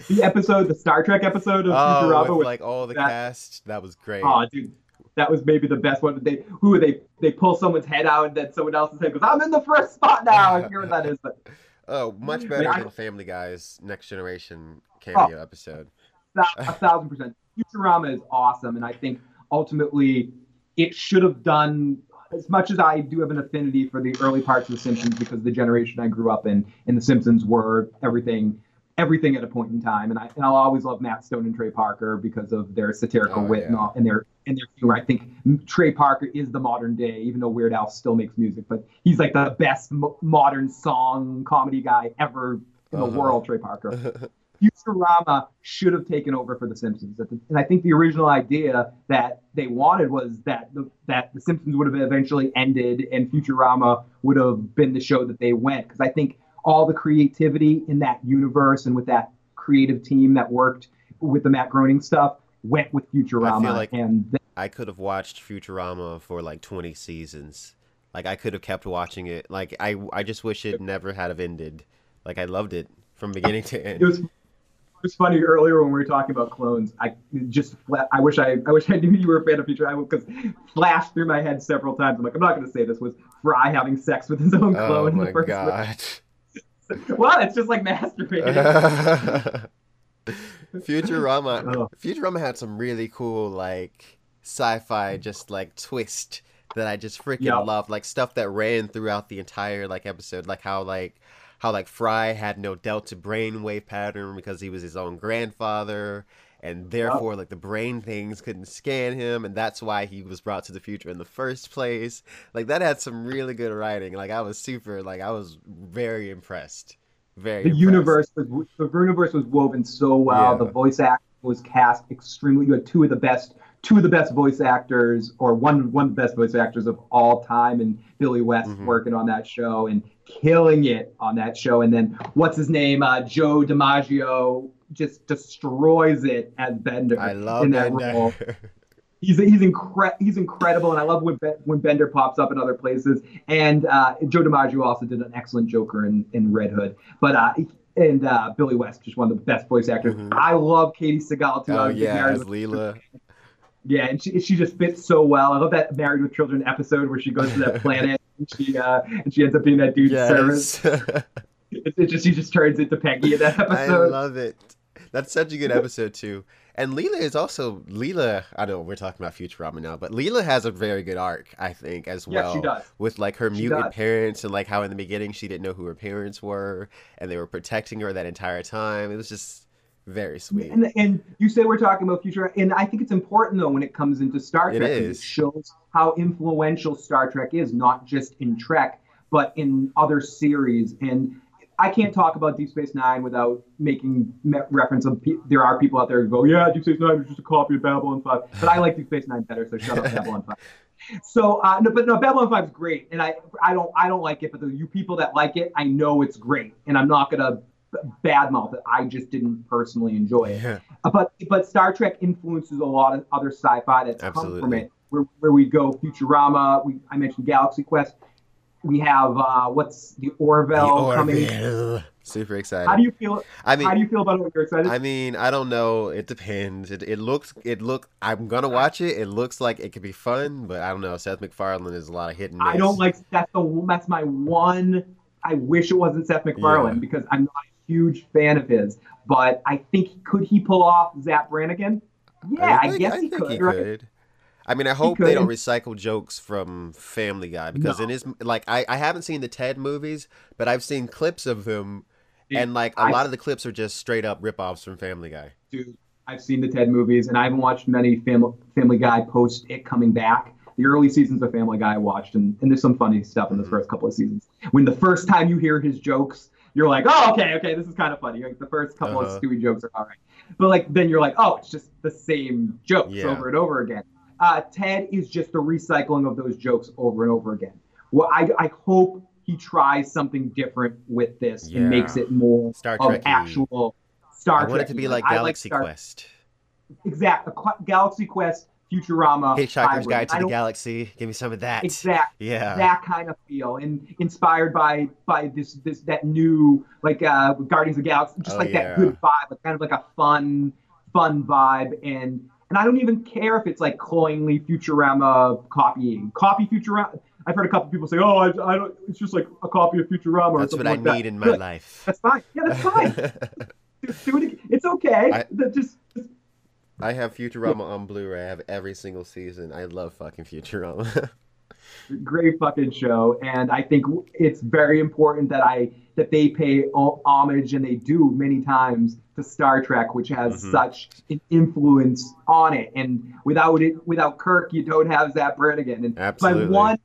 The episode, the Star Trek episode of oh, Futurama, with with like all the that- cast, that was great. Oh, dude, that was maybe the best one. They who they they pull someone's head out and then someone else's head goes, I'm in the first spot now. I forget what that is, but <laughs> Oh, much better I- than Family Guy's Next Generation oh, cameo episode. a thousand percent. Futurama is awesome, and I think ultimately it should have done as much as I do have an affinity for the early parts of The Simpsons because the generation I grew up in and The Simpsons were everything, everything at a point in time, and I and I'll always love Matt Stone and Trey Parker because of their satirical Oh, wit and, all, and their and their humor. I think Trey Parker is the modern day, even though Weird Al still makes music, but he's like the best mo- modern song comedy guy ever in the Uh-huh. world. Trey Parker. <laughs> Futurama should have taken over for The Simpsons. And I think the original idea that they wanted was that the, that The Simpsons would have eventually ended and Futurama would have been the show that they went. Because I think all the creativity in that universe and with that creative team that worked with the Matt Groening stuff went with Futurama. like- and I could have watched Futurama for like 20 seasons. Like I could have kept watching it. Like I I just wish it never had have ended. Like I loved it from beginning to end. it was was funny earlier when we were talking about clones. I just I wish I I wish I knew you were a fan of Futurama because flashed through my head several times. I'm like I'm not going to say this was Fry having sex with his own oh clone in the oh first god. <laughs> Well, it's just like masturbating. <laughs> Futurama <laughs> Oh. Futurama had some really cool like sci-fi just like twist that I just freaking Yeah. loved. Like stuff that ran throughout the entire like episode, like how like how like Fry had no delta brainwave pattern because he was his own grandfather and therefore like the brain things couldn't scan him and that's why he was brought to the future in the first place. Like that had some really good writing. Like I was super like I was very impressed. Very the impressed. universe was the universe was woven so well. Yeah. The voice acting was cast extremely. You had two of the best two of the best voice actors, or one one of the best voice actors of all time, and Billy West Mhm. working on that show and killing it on that show. And then what's his name? Uh, Joe DiMaggio just destroys it as Bender I love in that that. role. <laughs> He's he's incre- he's incredible, and I love when when Bender pops up in other places. And uh, Joe DiMaggio also did an excellent Joker in, in Red Hood. But uh, and uh, Billy West, just one of the best voice actors. Mhm. I love Katey Sagal too. Oh yeah, as Leela. yeah, and she she just fits so well. I love that Married with Children episode where she goes to that <laughs> planet and she uh, and she ends up being that dude's service. Yes. <laughs> It, it just she just turns into Peggy in that episode. I love it. That's such a good episode too. And Leela is also Leela. I know we're talking about Futurama now, but Leela has a very good arc, I think, as yeah, well. she does. With like her She mutant does. parents and like how in the beginning she didn't know who her parents were, and they were protecting her that entire time. It was just very sweet. And, and you say we're talking about future, and I think it's important though when it comes into Star It Trek. 'cause is. It shows how influential Star Trek is, not just in Trek, but in other series. And I can't talk about Deep Space Nine without making reference of pe- there are people out there who go, yeah, Deep Space Nine is just a copy of Babylon Five, but I like Deep Space Nine better, so shut up, <laughs> Babylon Five. So, uh, no, but no, Babylon Five is great, and I, I don't, I don't like it, but the you people that like it, I know it's great, and I'm not gonna badmouth it. I just didn't personally enjoy it. Yeah. But but Star Trek influences a lot of other sci-fi that's come from it. Where, where we go, Futurama. We I mentioned Galaxy Quest. We have uh, what's the Orville The coming. Orville. Super excited. How do you feel? I mean, how do you feel about it? You're excited. I mean, I don't know. It depends. It, it looks. It look. I'm gonna watch it. It looks like it could be fun, but I don't know. Seth MacFarlane is a lot of miss. I don't like that's the that's my one. I wish it wasn't Seth MacFarlane Yeah. because I'm not huge fan of his. But I think could he pull off Zapp Brannigan? Yeah, I, think- guess I he could. he right? could. I mean, I hope they don't recycle jokes from Family Guy because No. in his like, I, I haven't seen the Ted movies, but I've seen clips of them, Dude, and like a I- lot of the clips are just straight up rip-offs from Family Guy. Dude, I've seen the Ted movies, and I haven't watched many Family Family Guy post it coming back. The early seasons of Family Guy I watched, and, and there's some funny stuff in the Mhm. first couple of seasons. When the first time you hear his jokes, you're like, oh, okay, okay, this is kind of funny. Like the first couple Uh-huh. of Stewie jokes are all right, but like then you're like, oh, it's just the same jokes Yeah. over and over again. Uh, Ted is just the recycling of those jokes over and over again. Well, I, I hope he tries something different with this Yeah. and makes it more Star of Trek. actual Star Trek. I want it to be like I Galaxy Star- Quest, Exact. Qu- Galaxy Quest, Futurama. Hitchhiker's hybrid. Guide to the Galaxy. Give me some of that. Exactly. Yeah. That kind of feel, and inspired by by this this that new like uh Guardians of the Galaxy, just Oh, like yeah. that good vibe, like kind of like a fun fun vibe, and And I don't even care if it's like cloyingly Futurama copying. Copy Futurama. I've heard a couple people say, "Oh, I, I don't. It's just like a copy of Futurama." Or That's what I like need that. in my Good. life. That's fine. Yeah, that's fine. <laughs> Just do it again. It's okay. I- That just, just I have Futurama on Blu-ray. I have every single season. I love fucking Futurama. <laughs> great fucking show and i think it's very important that i that they pay homage and they do many times to star trek which has Mhm. such an influence on it and without it without kirk you don't have zapp brannigan and Absolutely. by one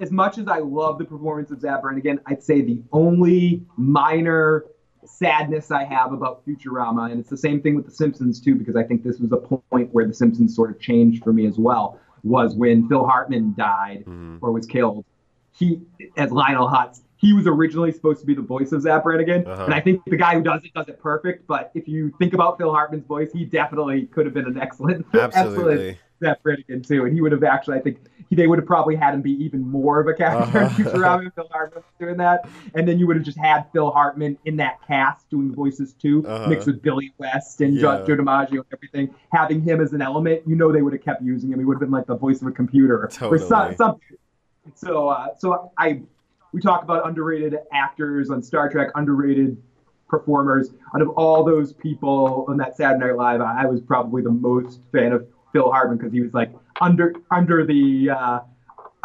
as much as i love the performance of zapp brannigan i'd say the only minor sadness i have about futurama and it's the same thing with the simpsons too because i think this was a point where the simpsons sort of changed for me as well was when phil hartman died Mhm. or was killed, he as Lionel Hutz, he was originally supposed to be the voice of Zapp Brannigan, Uh-huh. and I think the guy who does it does it perfect. But if you think about Phil Hartman's voice, he definitely could have been an excellent, <laughs> excellent Absolutely. Zapp too, and he would have actually, I think, he, they would have probably had him be even more of a character Uh-huh. in Futurama Phil Hartman doing that, and then you would have just had Phil Hartman in that cast doing the voices too, Uh-huh. mixed with Billy West and Yeah. Joe, Joe DiMaggio and everything, having him as an element. You know, they would have kept using him. He would have been like the voice of a computer or Totally. something. So, uh, so I, we talk about underrated actors on Star Trek, underrated performers. Out of all those people on that Saturday Night Live, I, I was probably the most fan of Phil Hartman because he was like under under the uh,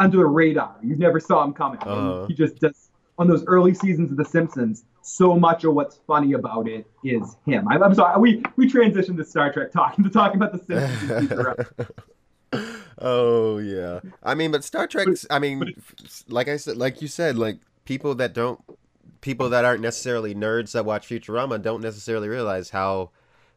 under the radar. You never saw him coming. Uh-huh. He just does on those early seasons of The Simpsons. So much of what's funny about it is him. I, I'm sorry, we we transitioned to Star Trek talking <laughs> to talking about The Simpsons. <laughs> oh yeah. I mean, but Star Trek's. I mean, like I said, like you said, like people that don't, people that aren't necessarily nerds that watch Futurama don't necessarily realize how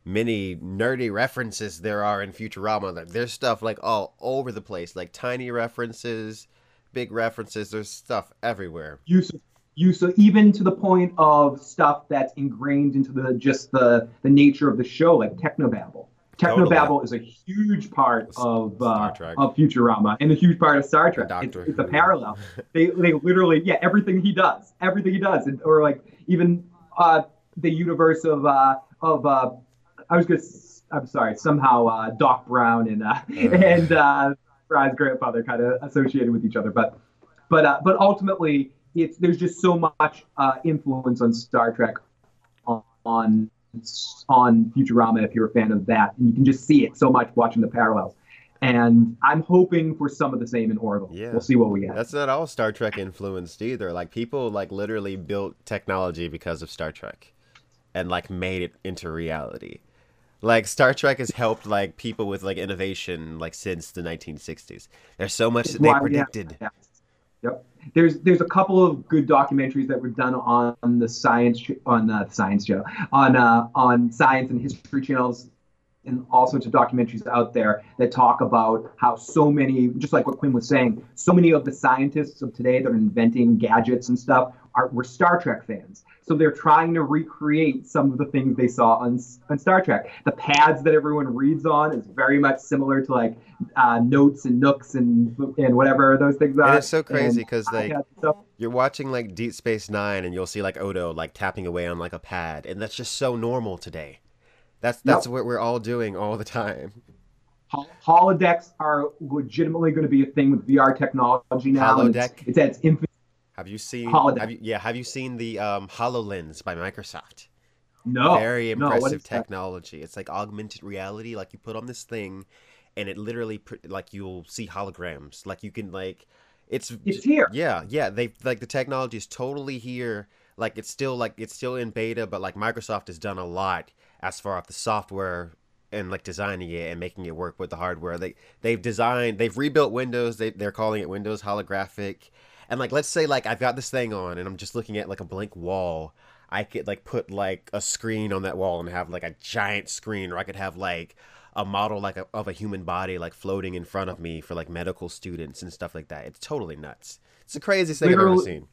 many nerdy references there are in Futurama. Like there's stuff like all over the place, like tiny references, big references. There's stuff everywhere. use use of even to the point of stuff that's ingrained into the just the the nature of the show, like technobabble. Totally. Technobabble is a huge part of uh, of Futurama and a huge part of Star Trek. It's, it's a parallel. <laughs> They they literally yeah everything he does, everything he does, and, or like even uh, the universe of uh, of uh, I was gonna s- I'm sorry somehow uh, Doc Brown and uh, <laughs> and uh, Fry's grandfather kind of associated with each other, but but uh, but ultimately it's there's just so much uh, influence on Star Trek on, on on Futurama if you're a fan of that, and you can just see it so much watching the parallels. And I'm hoping for some of the same in Orville. Yeah. We'll see what we get. That's not all Star Trek influenced either. Like people like literally built technology because of Star Trek and like made it into reality. Like Star Trek has helped like people with like innovation like since the 1960s. There's so much that they predicted. yeah. Yep. There's there's a couple of good documentaries that we've done on the science on the science show on uh, on science and history channels and all sorts of documentaries out there that talk about how so many just like what Quinn was saying so many of the scientists of today that are inventing gadgets and stuff are were Star Trek fans so they're trying to recreate some of the things they saw on, on Star Trek the pads that everyone reads on is very much similar to like uh, notes and nooks and and whatever those things are And it's so crazy because like iPads and stuff. you're watching like Deep Space Nine and you'll see like Odo like tapping away on like a pad, and that's just so normal today. That's that's what we're all doing all the time. Hol- Holodecks are legitimately going to be a thing with VR technology now. and It's, Holodeck? it's at its infancy. Have you seen? Have you, yeah, have you seen the um, Hololens by Microsoft? No, Very no, impressive that? technology. It's like augmented reality. Like you put on this thing, and it literally like you'll see holograms. Like you can like, it's It's here. Yeah, yeah. They like the technology is totally here. Like it's still like it's still in beta, but like Microsoft has done a lot as far as the software and like designing it and making it work with the hardware. They they've designed they've rebuilt Windows. They they're calling it Windows holographic. And like let's say like I've got this thing on and I'm just looking at like a blank wall. I could like put like a screen on that wall and have like a giant screen, or I could have like a model like a, of a human body like floating in front of me for like medical students and stuff like that. It's totally nuts. It's the craziest thing I've ever seen.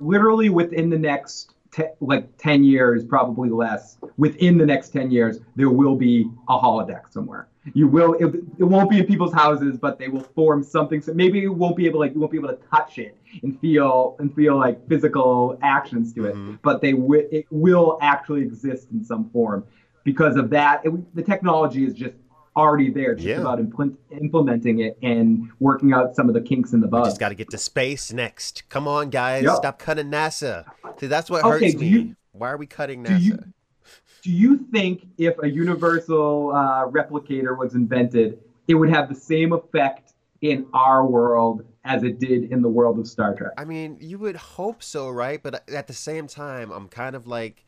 Literally within the next te- like ten years, probably less. Within the next ten years, there will be a holodeck somewhere. You will. It, it won't be in people's houses, but they will form something. So maybe you won't be able like you won't be able to touch it and feel and feel like physical actions to it. Mhm. But they will. It will actually exist in some form because of that. It, the technology is just already there. It's Yeah. just about impl- implementing it and working out some of the kinks in the We bug. just got to get to space next. Come on, guys. Yep. Stop cutting NASA. See, that's what Okay, hurts me. you- Why are we cutting NASA? Do you think if a universal uh, replicator was invented, it would have the same effect in our world as it did in the world of Star Trek? I mean, you would hope so, right? But at the same time, I'm kind of like,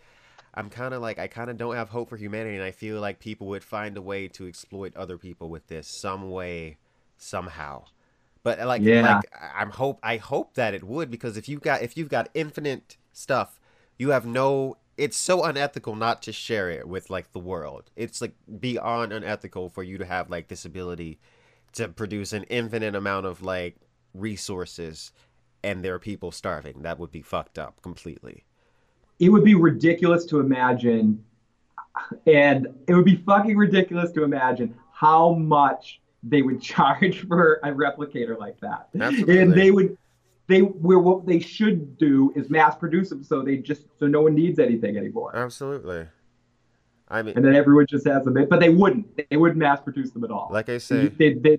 I'm kind of like, I kind of don't have hope for humanity, and I feel like people would find a way to exploit other people with this some way, somehow. But uh, like, Yeah. like I- I'm hope, I hope that it would because if you've got, if you've got infinite stuff, you have no. It's so unethical not to share it with like the world. It's like beyond unethical for you to have like this ability to produce an infinite amount of like resources and there are people starving. That would be fucked up completely. it would be ridiculous to imagine, and it would be fucking ridiculous to imagine how much they would <laughs> charge for a replicator like that. Absolutely. And they would, they where what they should do is mass produce them so they just so no one needs anything anymore, Absolutely. I mean, and then everyone just has them. But they wouldn't. They wouldn't mass produce them at all. like I They, say, they, they,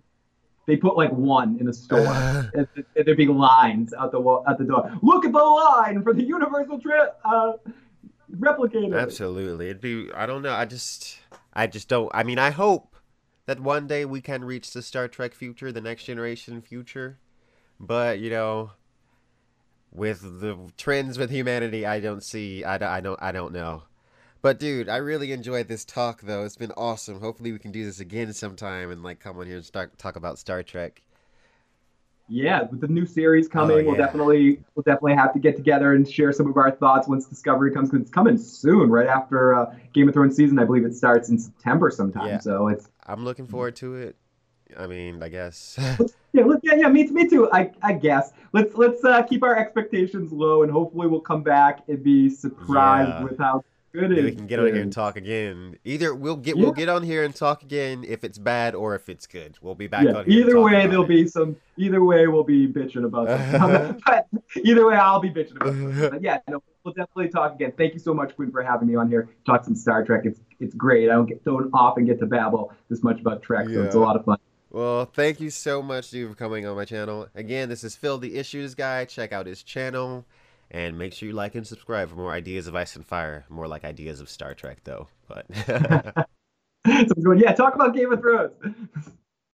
they put like one in a store. <laughs> and and there'd be lines out the wa- at the door. Look at the line for the universal tri- uh, replicator. absolutely. It'd be. I don't know. I just. I just don't. I mean, I hope that one day we can reach the Star Trek future, the next generation future. But you know, with the trends with humanity, I don't see. I don't. I don't. I don't know. But dude, I really enjoyed this talk though. It's been awesome. Hopefully we can do this again sometime and like come on here and start talk about Star Trek. Yeah, with the new series coming, Oh, we'll definitely we'll definitely have to get together and share some of our thoughts once Discovery comes. 'cause it's coming soon, right after uh, Game of Thrones season. I believe it starts in September sometime. Yeah. So it's I'm looking forward to it. I mean, I guess. <laughs> yeah, yeah, yeah. Me, me too. I, I guess. Let's let's uh, keep our expectations low, and hopefully we'll come back and be surprised Yeah. with how good it is. We can get on here and talk again. Either we'll get Yeah. we'll get on here and talk again if it's bad or if it's good. We'll be back Yeah, on either way, there'll it. be some. Either way, we'll be bitching about <laughs> something. <laughs> but either way, I'll be bitching about something. But yeah, no, we'll definitely talk again. Thank you so much, Quinn, for having me on here. Talk some Star Trek. It's it's great. I don't get don't often get to babble this much about Trek, so it's a lot of fun. Well, thank you so much, dude, for coming on my channel. Again, this is Phil the Issues Guy. Check out his channel. And make sure you like and subscribe for more ideas of Ice and Fire. More like ideas of Star Trek, though. But <laughs> <laughs> yeah, talk about Game of Thrones. <laughs>